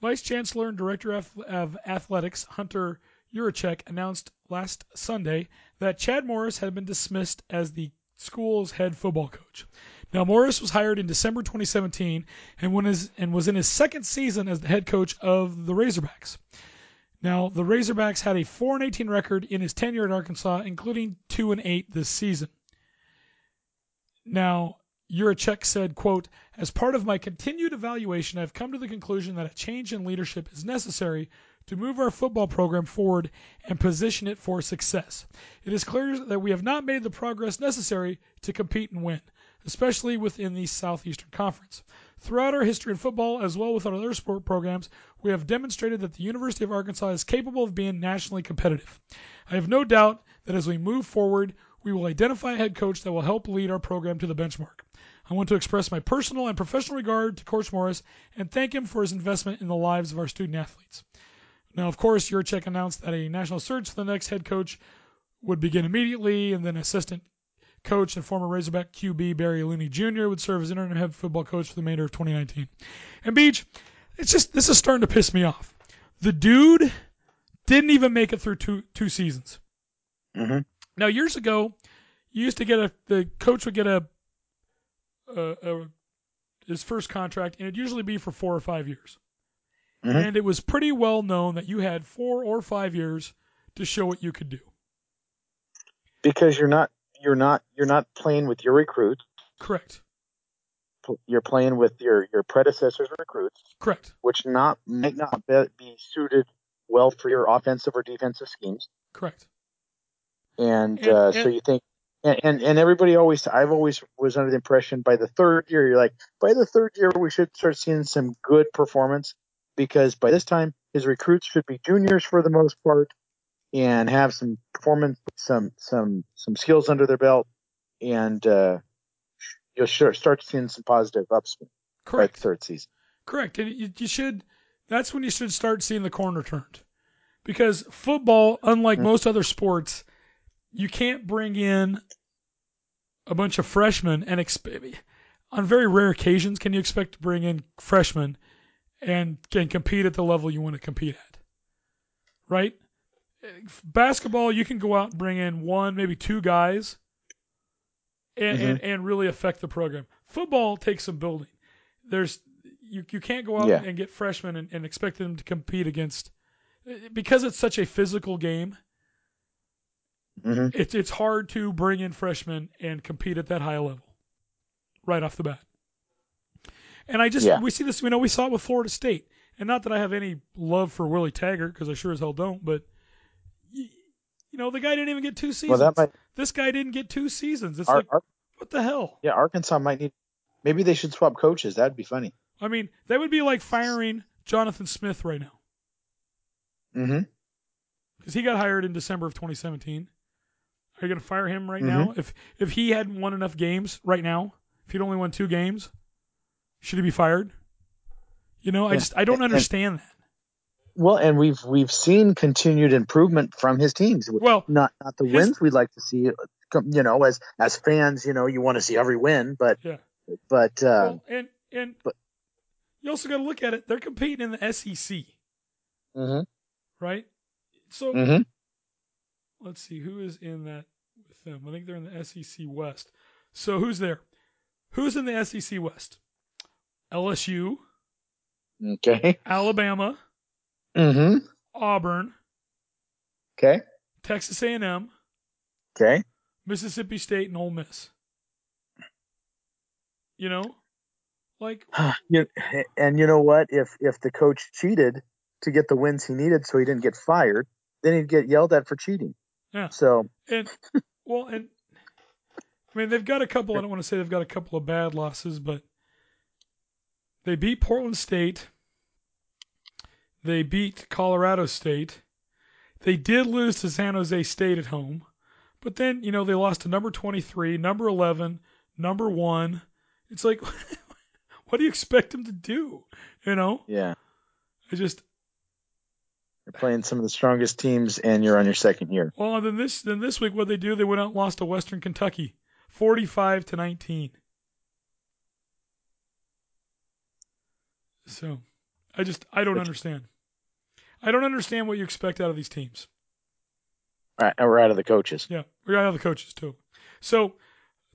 Vice Chancellor and Director of Athletics Hunter Yurachek announced last Sunday that Chad Morris had been dismissed as the school's head football coach. Now Morris was hired in December 2017 and, when his, and was in his second season as the head coach of the Razorbacks. Now the Razorbacks had a 4 and 18 record in his tenure at Arkansas, including 2 and 8 this season. Now Yurachek said, quote, As part of my continued evaluation, I've come to the conclusion that a change in leadership is necessary to move our football program forward and position it for success. It is clear that we have not made the progress necessary to compete and win, especially within the Southeastern Conference. Throughout our history in football, as well with our other sport programs, we have demonstrated that the University of Arkansas is capable of being nationally competitive. I have no doubt that as we move forward, we will identify a head coach that will help lead our program to the benchmark. I want to express my personal and professional regard to Coach Morris and thank him for his investment in the lives of our student athletes. Now, of course, Yurachek announced that a national search for the next head coach would begin immediately, and then assistant coach and former Razorback QB Barry Lunney Jr. would serve as interim head football coach for the remainder of 2019. And Beach, it's just this is starting to piss me off. The dude didn't even make it through two two seasons. Mm-hmm. Now, years ago, you used to get a the coach would get a, a, a his first contract, and it'd usually be for four or five years. Mhm. And it was pretty well known that you had four or five years to show what you could do. Because you're not you're not you're not playing with your recruits. Correct. You're playing with your your predecessors' recruits, Correct. which not might not be suited well for your offensive or defensive schemes. Correct. And, And- uh, so you think, and, and and everybody always, I've always was under the impression by the third year, you're like, by the third year we should start seeing some good performance because by this time his recruits should be juniors for the most part and have some performance, some some some skills under their belt, and uh, you'll sure start seeing some positive upswing by the Correct. third season. Correct. And you, you should. That's when you should start seeing the corner turned, because football, unlike Mm. most other sports, you can't bring in a bunch of freshmen and expect. On very rare occasions, can you expect to bring in freshmen and can compete at the level you want to compete at? Right. Basketball, you can go out and bring in one, maybe two guys, and, and, mm-hmm. and really affect the program. Football takes some building. There's you you can't go out Yeah. and get freshmen and, and expect them to compete against because it's such a physical game. Hmm It's it's hard to bring in freshmen and compete at that high level right off the bat. And I just Yeah. we see this. We know we saw it with Florida State, and not that I have any love for Willie Taggart because I sure as hell don't, but. y- You know the guy didn't even get two seasons. Well, might this guy didn't get two seasons. It's like what the hell? yeah, Arkansas might need. Maybe they should swap coaches. That'd be funny. I mean, that would be like firing Jonathan Smith right now Mm-hmm. because he got hired in December of 2017. Are you going to fire him right now? If if he hadn't won enough games right now, if he'd only won two games, should he be fired? You know, I just I don't And- understand that. Well, and we've we've seen continued improvement from his teams. Well, not not the his- wins we'd like to see. You know, as as fans, you know, you want to see every win, but Yeah. but uh, Well, and and but- you also got to look at it. They're competing in the SEC, mhm, right? So mm-hmm. let's see who is in that with them. I think they're in the SEC West. So who's there? Who's in the SEC West? LSU, okay, Alabama, Mm-hmm. Auburn, okay, Texas A&M, okay. Mississippi State, and Ole Miss. You know, like You, and you know what? If if the coach cheated to get the wins he needed, so he didn't get fired, then he'd get yelled at for cheating. Yeah. So and well and I mean they've got a couple. I don't want to say they've got a couple of bad losses, but they beat Portland State. They beat Colorado State. They did lose to San Jose State at home, but then you know they lost to number 23, number 11, number one. It's like, what do you expect them to do? You know, yeah, I just you're playing some of the strongest teams, and you're on your second year. Well, then this then this week what they do, they went out and lost to Western Kentucky, forty-five to nineteen. So, I just I don't understand. I don't understand what you expect out of these teams. All right, and we're out of the coaches. Yeah, we're out of the coaches too. So,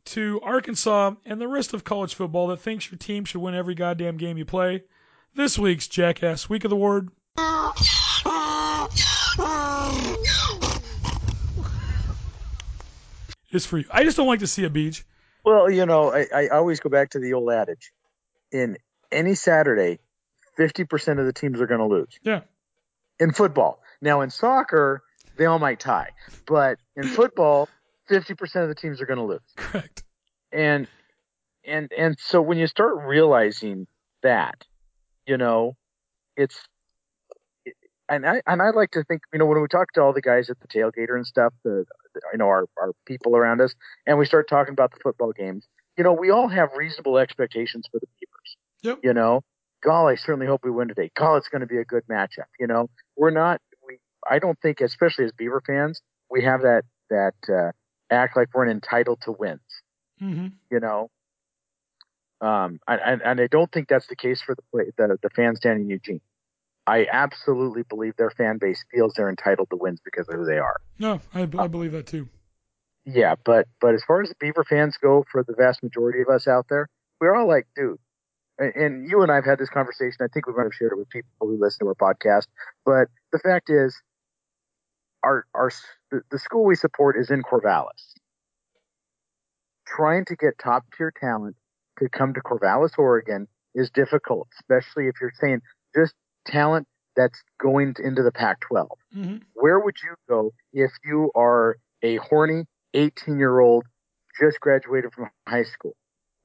to Arkansas and the rest of college football that thinks your team should win every goddamn game you play, this week's Jackass Week of the Word is for you. I just don't like to see a beach Well, you know, I, I always go back to the old adage: in any Saturday, fifty percent of the teams are going to lose. Yeah. In football, now in soccer, they all might tie, but in football, fifty percent of the teams are going to lose. Correct. And and and so when you start realizing that, you know, it's and I and I like to think, you know, when we talk to all the guys at the tailgater and stuff, the, the you know our our people around us, and we start talking about the football games, you know, we all have reasonable expectations for the Beavers. Yep. You know, God, I certainly hope we win today. God, it's going to be a good matchup. You know, we're not. We I don't think, especially as Beaver fans, we have that that uh, act like we're entitled to wins. Mm-hmm. You know, um, and, and I don't think that's the case for the the the fans down in Eugene. I absolutely believe their fan base feels they're entitled to wins because of who they are. No, I, I uh, believe that too. Yeah, but but as far as the Beaver fans go, for the vast majority of us out there, we're all like, dude. And, and you and I've had this conversation. I think we might have shared it with people who listen to our podcast. But the fact is, our our the school we support is in Corvallis. Trying to get top tier talent to come to Corvallis, Oregon, is difficult, especially if you're saying just talent that's going to, into the Pac-12. Mm-hmm. Where would you go if you are a horny 18 year old just graduated from high school?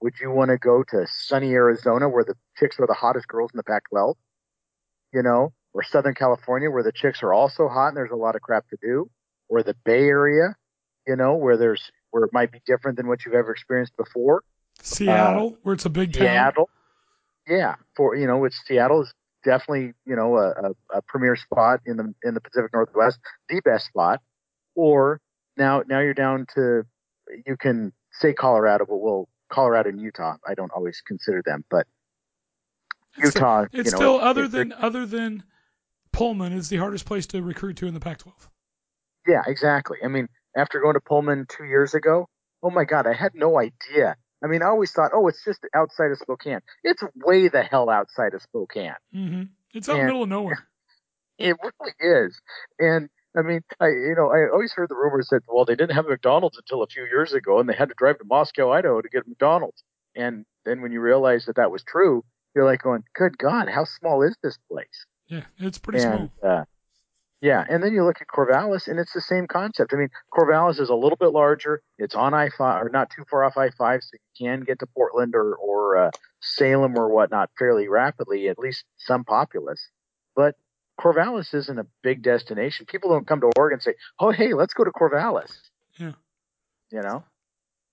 Would you want to go to sunny Arizona where the chicks are the hottest girls in the Pac-12? You know, or Southern California where the chicks are also hot and there's a lot of crap to do, or the Bay Area, you know, where there's where it might be different than what you've ever experienced before. Seattle, where it's a big town. Seattle, yeah, for you know, it's Seattle is definitely you know a, a, premier spot in the in the Pacific Northwest, the best spot. Or now now you're down to you can say Colorado, but well, Colorado and Utah, I don't always consider them, but It's- Utah, It's you know, still it- other it- than other than Pullman is the hardest place to recruit to in the Pac-12. Yeah, exactly. I mean, after going to Pullman two years ago, oh my God, I had no idea. I mean, I always thought, oh, it's just outside of Spokane. It's way the hell outside of Spokane. Mm-hmm. It's out in the middle of nowhere. It really is. And I mean, I you know, I always heard the rumors that well, they didn't have McDonald's until a few years ago, and they had to drive to Moscow, Idaho, to get a McDonald's. And then when you realize that that was true, you're like going, "Good God, how small is this place?" Yeah, it's pretty and small. uh, yeah, and then you look at Corvallis, and it's the same concept. I mean, Corvallis is a little bit larger. It's on I five, or not too far off I five, so you can get to Portland or or uh, Salem or whatnot fairly rapidly. At least some populace, but Corvallis isn't a big destination. People don't come to Oregon and say, "Oh, hey, let's go to Corvallis." Yeah. You know,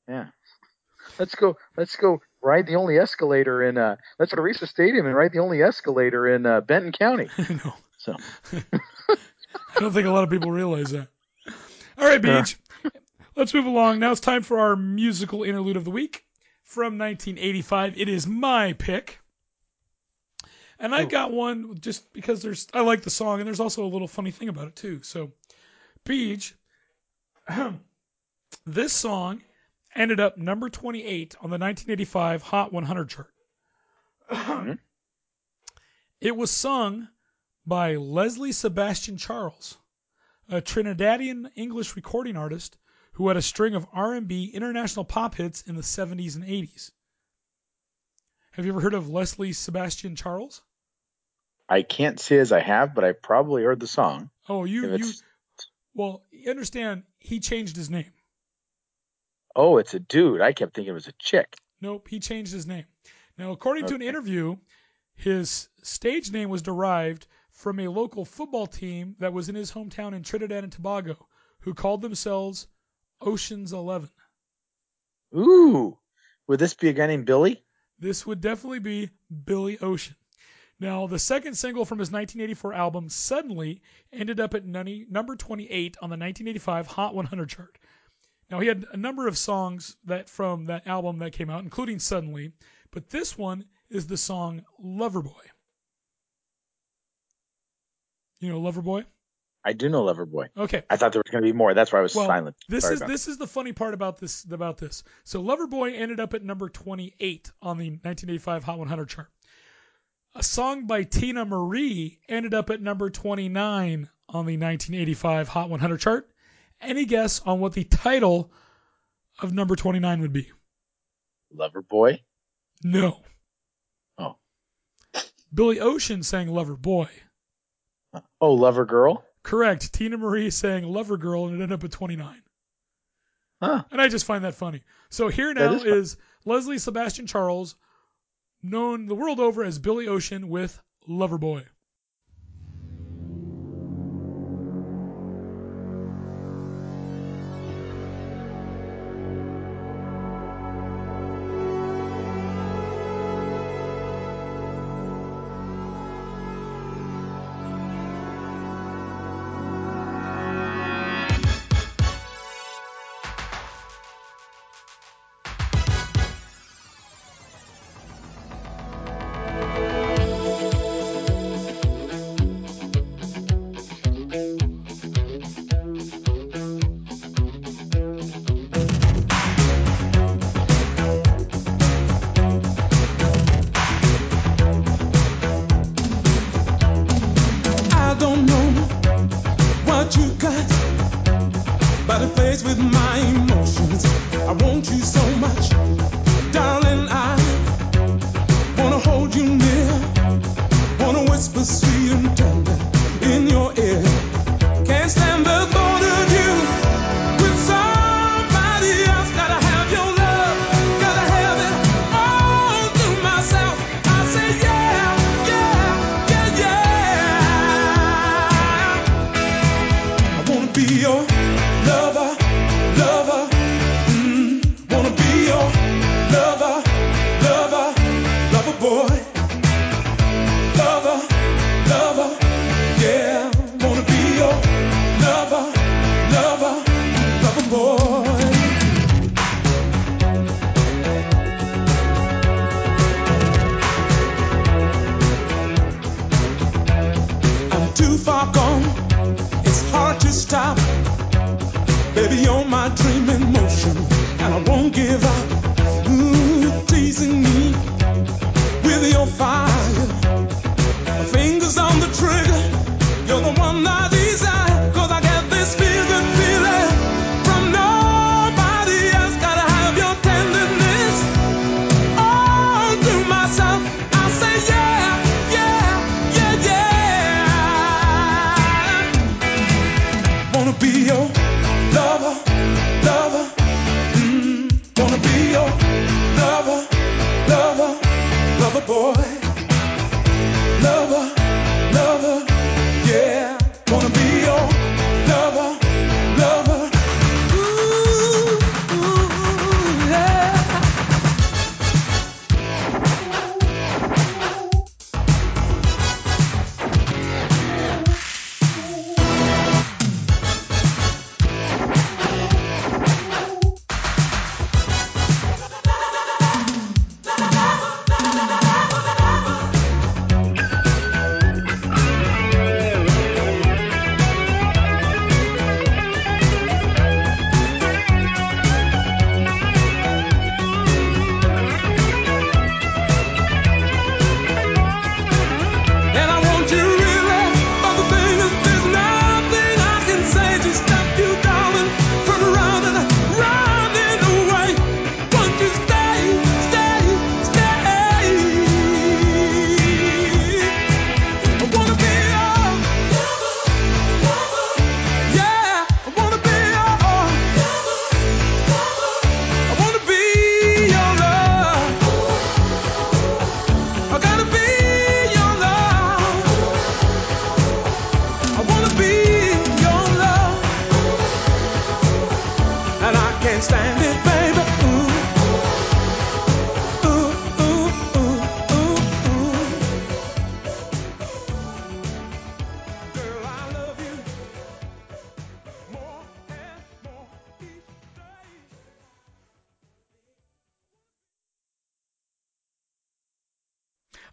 yeah. Let's go. Let's go ride the only escalator in. Uh, let's go to Reser Stadium and ride the only escalator in uh, Benton County. no, So I don't think a lot of people realize that. All right, Beach. Let's move along. Now it's time for our musical interlude of the week from 1985. It is my pick. And I oh. got one just because there's I like the song and there's also a little funny thing about it too. So, Beach, this song ended up number 28 on the 1985 Hot 100 chart. Hmm. It was sung by Leslie Sebastian Charles, a Trinidadian English recording artist who had a string of R&B international pop hits in the 70s and 80s. Have you ever heard of Leslie Sebastian Charles? I can't say as I have, but I probably heard the song. Oh, you you well, you understand he changed his name. Oh, it's a dude. I kept thinking it was a chick. Nope, he changed his name. Now, according to an interview, his stage name was derived from a local football team that was in his hometown in Trinidad and Tobago, who called themselves Ocean's Eleven. Ooh, would this be a guy named Billy? This would definitely be Billy Ocean. Now, the second single from his 1984 album, Suddenly, ended up at number 28 on the 1985 Hot 100 chart. Now, he had a number of songs that from that album that came out, including Suddenly, but this one is the song Loverboy. You know Loverboy? I do know Loverboy. Okay. I thought there was going to be more. That's why I was well, silent. This Sorry is this that. is the funny part about this about this. So Loverboy ended up at number 28 on the 1985 Hot 100 chart. A song by Teena Marie ended up at number 29 on the 1985 Hot 100 chart. Any guess on what the title of number 29 would be? Loverboy? No. Oh. Billy Ocean sang Loverboy. Oh, Lover Girl? Correct. Teena Marie saying Lover Girl and it ended up at 29. Huh. And I just find that funny. So here now is, is Leslie Sebastian Charles, known the world over as Billy Ocean with "lover boy."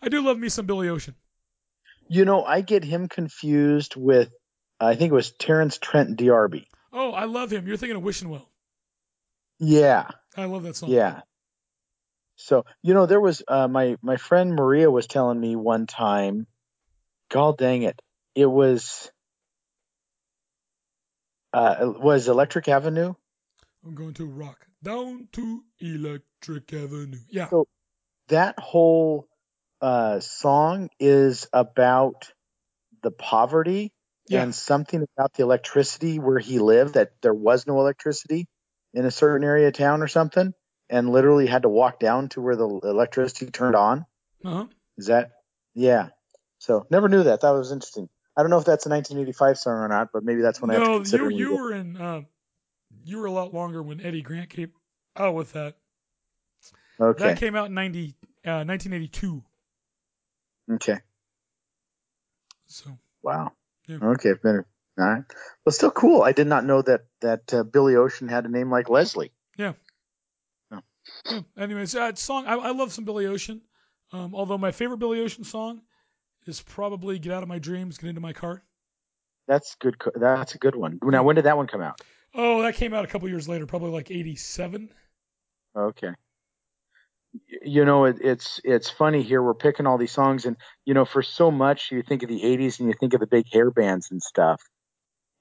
I do love me some Billy Ocean. You know, I get him confused with I think it was Terence Trent D'Arby. Oh, I love him. You're thinking of Wishing Well. Yeah. I love that song. Yeah. So you know, there was uh, my my friend Maria was telling me one time. God dang it! It was. Uh, was Electric Avenue? I'm going to rock down to Electric Avenue. Yeah. So that whole uh, song is about the poverty Yeah. and something about the electricity where he lived that there was no electricity in a certain area of town or something and literally had to walk down to where the electricity turned on Uh-huh. is that yeah so never knew that that was interesting i don't know if that's a 1985 song or not but maybe that's when i have to No, consider you you were in uh, you were a lot longer when Eddie Grant came out with that. okay That came out in 90, uh, 1982. Okay So wow Yeah. okay better all right well still cool i did not know that that uh, billy ocean had a name like leslie yeah. Yeah. Anyways, uh, song I, I love some Billy Ocean. Um, although my favorite Billy Ocean song is probably "Get Out of My Dreams, Get Into My Car." that's good that's a good one now when did that one come out Oh, that came out a couple years later, probably like '87. Okay. You know, it, it's it's funny here. We're picking all these songs, and you know, for so much, you think of the '80s and you think of the big hair bands and stuff,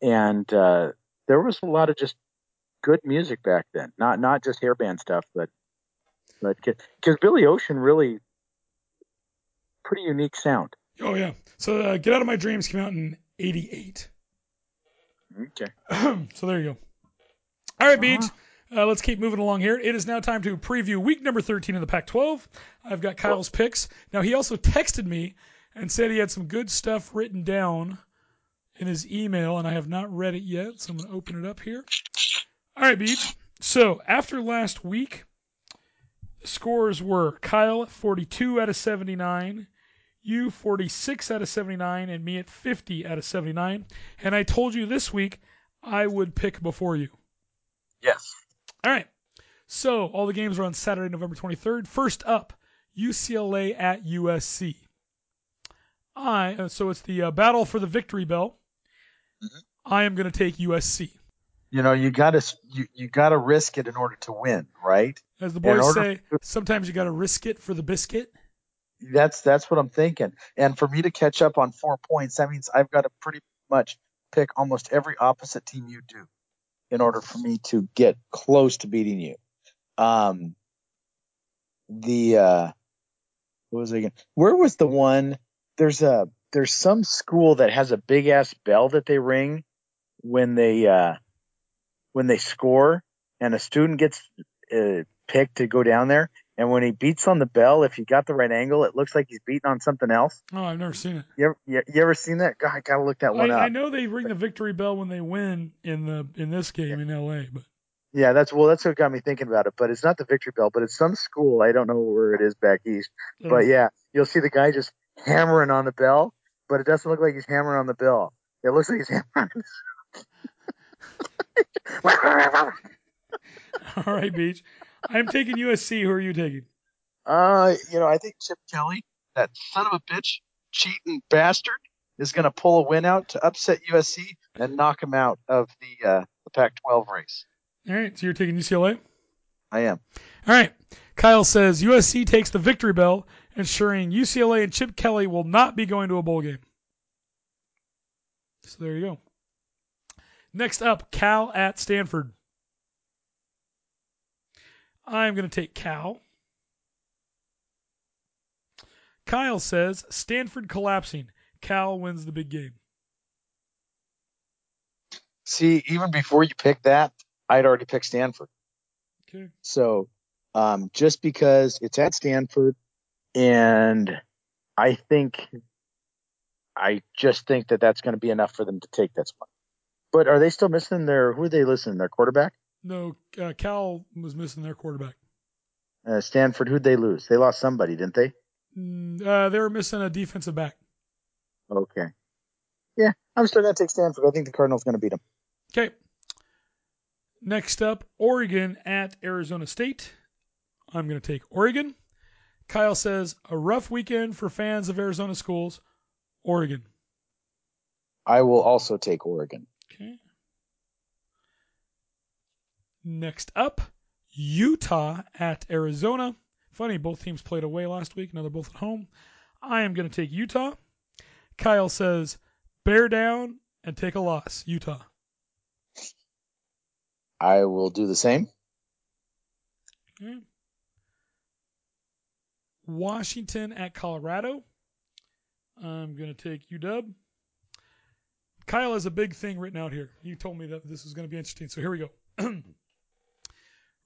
and uh, there was a lot of just good music back then. Not not just hair band stuff, but but because Billy Ocean really pretty unique sound. Oh yeah. So uh, "Get Out of My Dreams" came out in '88. Okay. so there you go. All right, Beach. Uh, let's keep moving along here. It is now time to preview week number 13 of the Pac 12. I've got Kyle's picks. Now, he also texted me and said he had some good stuff written down in his email, and I have not read it yet, so I'm going to open it up here. All right, Beach. So, after last week, scores were Kyle at 42 out of 79, you 46 out of 79, and me at 50 out of 79. And I told you this week I would pick before you. Yes. All right. So all the games are on Saturday, November 23rd. First up, UCLA at USC. I uh, so it's the uh, battle for the victory bell. I am going to take USC. You know, you gotta you, you gotta risk it in order to win, right? As the boys say, sometimes you got to risk it for the biscuit. That's that's what I'm thinking. And for me to catch up on four points, that means I've got to pretty much pick almost every opposite team you do in order for me to get close to beating you. Um, the uh, what was again? Where was the one? There's a there's some school that has a big ass bell that they ring when they uh, when they score, and a student gets uh, picked to go down there. And when he beats on the bell, if you got the right angle, it looks like he's beating on something else. Oh, I've never seen it. You ever, you, you ever seen that? God, I gotta look that one I, up. I know they ring the victory bell when they win in the in this game in LA, but Yeah, that's well, that's what got me thinking about it. But it's not the victory bell, but it's some school. I don't know where it is back east. But yeah, you'll see the guy just hammering on the bell, but it doesn't look like he's hammering on the bell. It looks like he's hammering. all right, Beach. I'm taking USC. Who are you taking? uh, you know, I think Chip Kelly, that son of a bitch, cheating bastard, is going to pull a win out to upset USC and knock him out of the uh, the Pac-12 race. All right, so you're taking UCLA. I am. All right. Kyle says USC takes the victory bell, ensuring UCLA and Chip Kelly will not be going to a bowl game. So there you go. Next up, Cal at Stanford. I'm going to take Cal. Kyle says Stanford collapsing. Cal wins the big game. See, even before you picked that, I'd already picked Stanford. Okay. So, um, just because it's at Stanford, and I think, I just think that that's going to be enough for them to take that spot. But are they still missing their? Who are they listening? Their quarterback? No, uh, Cal was missing their quarterback. Uh, Stanford. Who'd they lose? They lost somebody, didn't they? Mm, Uh, they were missing a defensive back. Okay. Yeah, I'm still going to take Stanford. I think the Cardinals going to beat them. Okay. Next up, Oregon at Arizona State. I'm going to take Oregon. Kyle says a rough weekend for fans of Arizona schools. Oregon. I will also take Oregon. Okay. Next up, Utah at Arizona. Funny, both teams played away last week. Now they're both at home. I am going to take Utah. Kyle says bear down and take a loss. Utah. I will do the same. Okay. Washington at Colorado. I'm going to take UW. Kyle has a big thing written out here. You told me that this was going to be interesting, so here we go.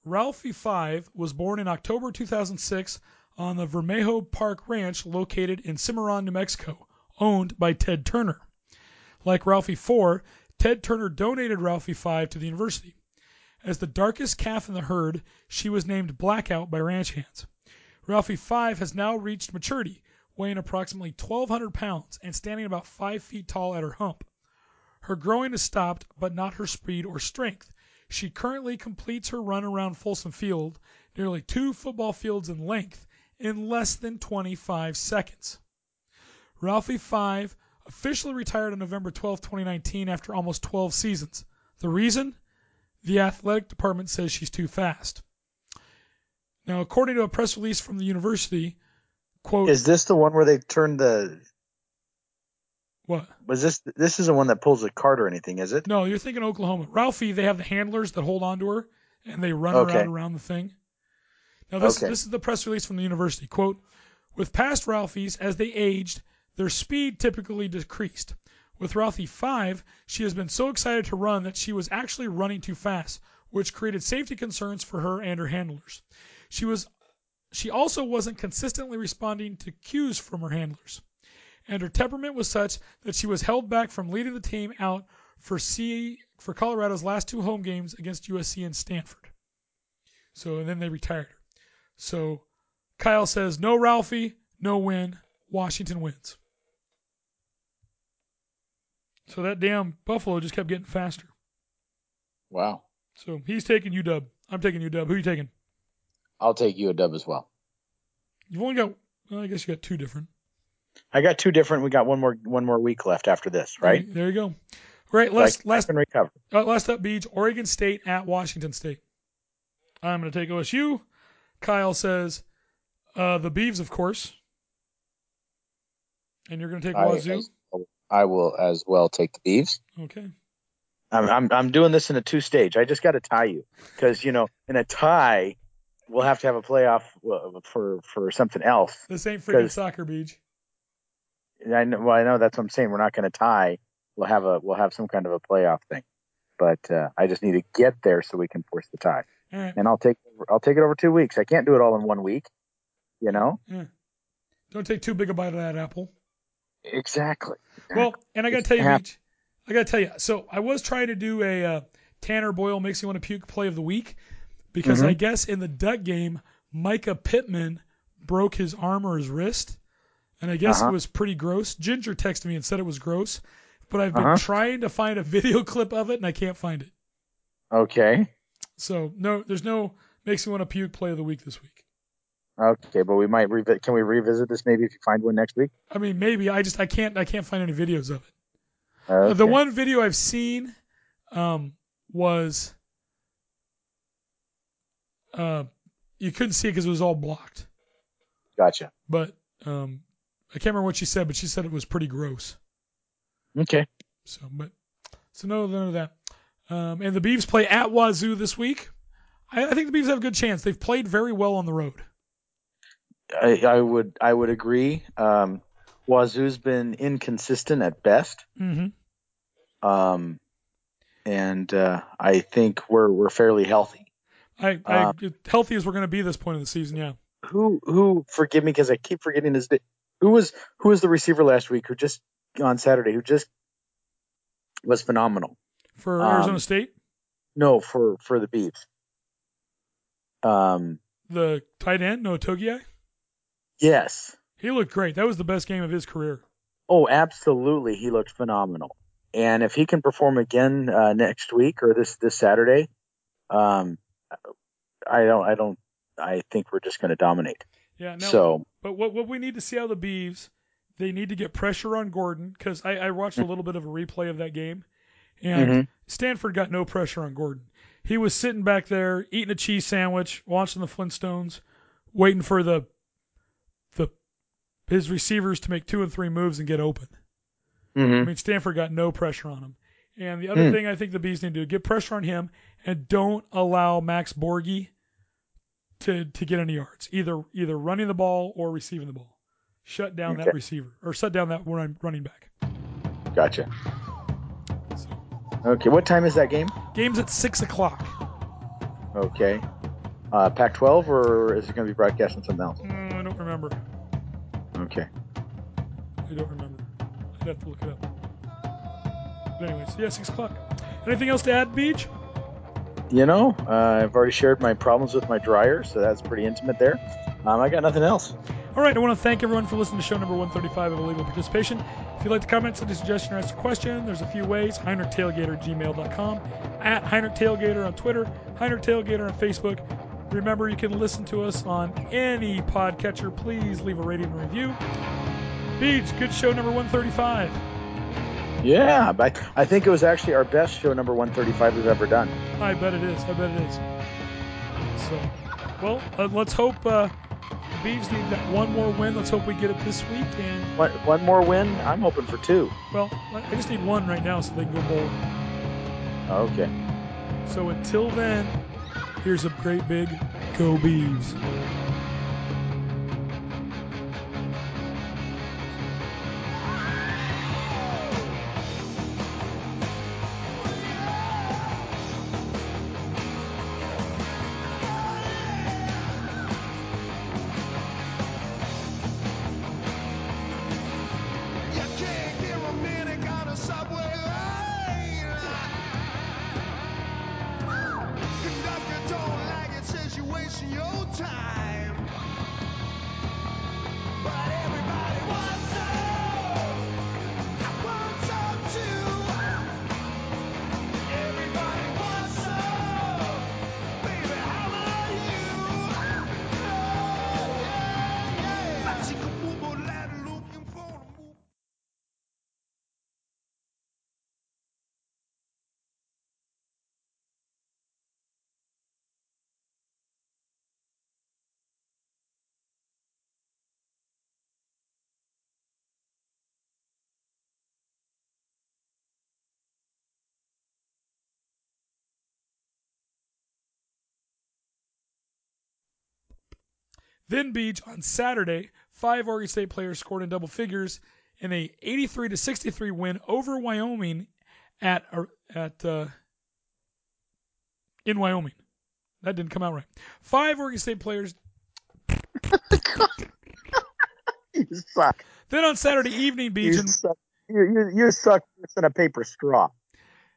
Ralphie Five was born in October 2006 on the Vermejo Park Ranch located in Cimarron, New Mexico, owned by Ted Turner. Like Ralphie 4, Ted Turner donated Ralphie 5 to the university. As the darkest calf in the herd, she was named Blackout by ranch hands. Ralphie 5 has now reached maturity, weighing approximately 1,200 pounds and standing about 5 feet tall at her hump. Her growing has stopped, but not her speed or strength. She currently completes her run around Folsom Field, nearly two football fields in length, in less than 25 seconds. Ralphie 5 officially retired on November 12, 2019, after almost 12 seasons. The reason? The athletic department says she's too fast. Now, according to a press release from the university, quote, Is this the one where they turned the? What? Was this? This is the one that pulls the cart or anything? Is it? No, you're thinking Oklahoma. Ralphie, they have the handlers that hold onto her and they run Okay. around around the thing. Now this Okay. this is the press release from the university. Quote, with past Ralphies, as they aged, their speed typically decreased. With Ralphie 5, she has been so excited to run that she was actually running too fast, which created safety concerns for her and her handlers. She was she also wasn't consistently responding to cues from her handlers. And her temperament was such that she was held back from leading the team out for C for Colorado's last two home games against USC and Stanford. So and then they retired her. So Kyle says no Ralphie, no win. Washington wins. So that damn Buffalo just kept getting faster. Wow. So he's taking UW. I'm taking UW. Who are you taking? I'll take you a as well. You've only got well, I guess you got two different. I got two different. We got one more one more week left after this, right? There you go. Great. Last I last can recover. Uh, last up, Beach, Oregon State at Washington State. I'm going to take OSU. Kyle says uh, the Beavs, of course. And you're going to take I, Wazoo. as- I will as well take the Beavs. Okay. I'm I'm, I'm doing this in a two stage. I just got to tie you because you know in a tie we'll have to have a playoff uh, for for something else. This ain't freaking 'Cause- soccer, Beach. I know. Well, I know that's what I'm saying. We're not going to tie. We'll have a we'll have some kind of a playoff thing. But uh, I just need to get there so we can force the tie. Right. And I'll take I'll take it over two weeks. I can't do it all in one week. You know Yeah. Don't take too big a bite of that apple. exactly. Well, and I got to tell you. Beach, I got to tell you. So I was trying to do a uh, Tanner Boyle makes you want to puke play of the week because Mhm. I guess in the Duck game, Mycah Pittman broke his arm or his wrist, and I guess Uh-huh. it was pretty gross. Ginger texted me and said it was gross, but I've been Uh-huh. trying to find a video clip of it and I can't find it. Okay. So no, there's no makes me want to puke play of the week this week. Okay, but we might revisit. can we revisit this maybe if you find one next week? I mean, maybe I just I can't I can't find any videos of it. Okay. Uh, the one video I've seen um, was uh, you couldn't see it because it was all blocked. Gotcha. But um, I can't remember what she said, but she said it was pretty gross. Okay. So, but so no, none of that. Um, and the Beavs play at Wazoo this week. I, I think the Beavs have a good chance. They've played very well on the road. I, I would I would agree. Um, Wazoo's been inconsistent at best. Mm-hmm. Um, and uh, I think we're we're fairly healthy. I, I Um, healthy as we're going to be this point in the season. Yeah. Who who forgive me because I keep forgetting his name. Who was who was the receiver last week who just on Saturday who just was phenomenal. For Um, Arizona State, No, for for the Beavs. Um, the tight end Noah Togiai, yes. he looked great. That was the best game of his career. Oh, absolutely. He looked phenomenal. And if he can perform again uh, next week or this this Saturday, um, I don't I don't I think we're just going to dominate. Yeah. Now, so But what what we need to see out of the Beavs, they need to get pressure on Gordon because I, I watched a little bit of a replay of that game, and Mhm. Stanford got no pressure on Gordon. He was sitting back there eating a cheese sandwich, watching the Flintstones, waiting for the the his receivers to make two and three moves and get open. I mhm. mean, Stanford got no pressure on him. And the other Hmm. thing I think the Bees need to do get pressure on him and don't allow Max Borghi to to get any yards, either either running the ball or receiving the ball. Shut down that receiver or shut down that run, running back. Gotcha. So, Okay, what time is that game? game's at six o'clock. Okay. Uh, Pac-12, or is it going to be broadcast on something else? Mm, I don't remember. Okay. I don't remember. I'd have to look it up. But anyways, yeah, six o'clock. Anything else to add, Beach? You know, uh, I've already shared my problems with my dryer, so that's pretty intimate there. Um, I got nothing else. All right, I want to thank everyone for listening to show number 135 of Illegal Participation. If you'd like to comment, send a suggestion, or ask a question, there's a few ways. HeinrichTailgater at gmail.com, at Heinrich Tailgater on Twitter, Heinrich Tailgater on Facebook. Remember, you can listen to us on any podcatcher. Please leave a rating and review. Beach, good show number 135. Yeah, but I think it was actually our best show number 135 we've ever done. I bet it is. I bet it is. So, well, uh, let's hope uh, the Beavs need that one more win. Let's hope we get it this week. And One, one more win? I'm hoping for two. well, I I just need one right now so they can go bowling. Okay. So until then, here's a great big go Beavs. Then Beach on Saturday, five Oregon State players scored in double figures in a 83 to 63 win over Wyoming at at uh, in Wyoming. That didn't come out right. Five Oregon State players. You suck. Then on Saturday evening, Beach You and suck. You, you, you suck worse than a paper straw.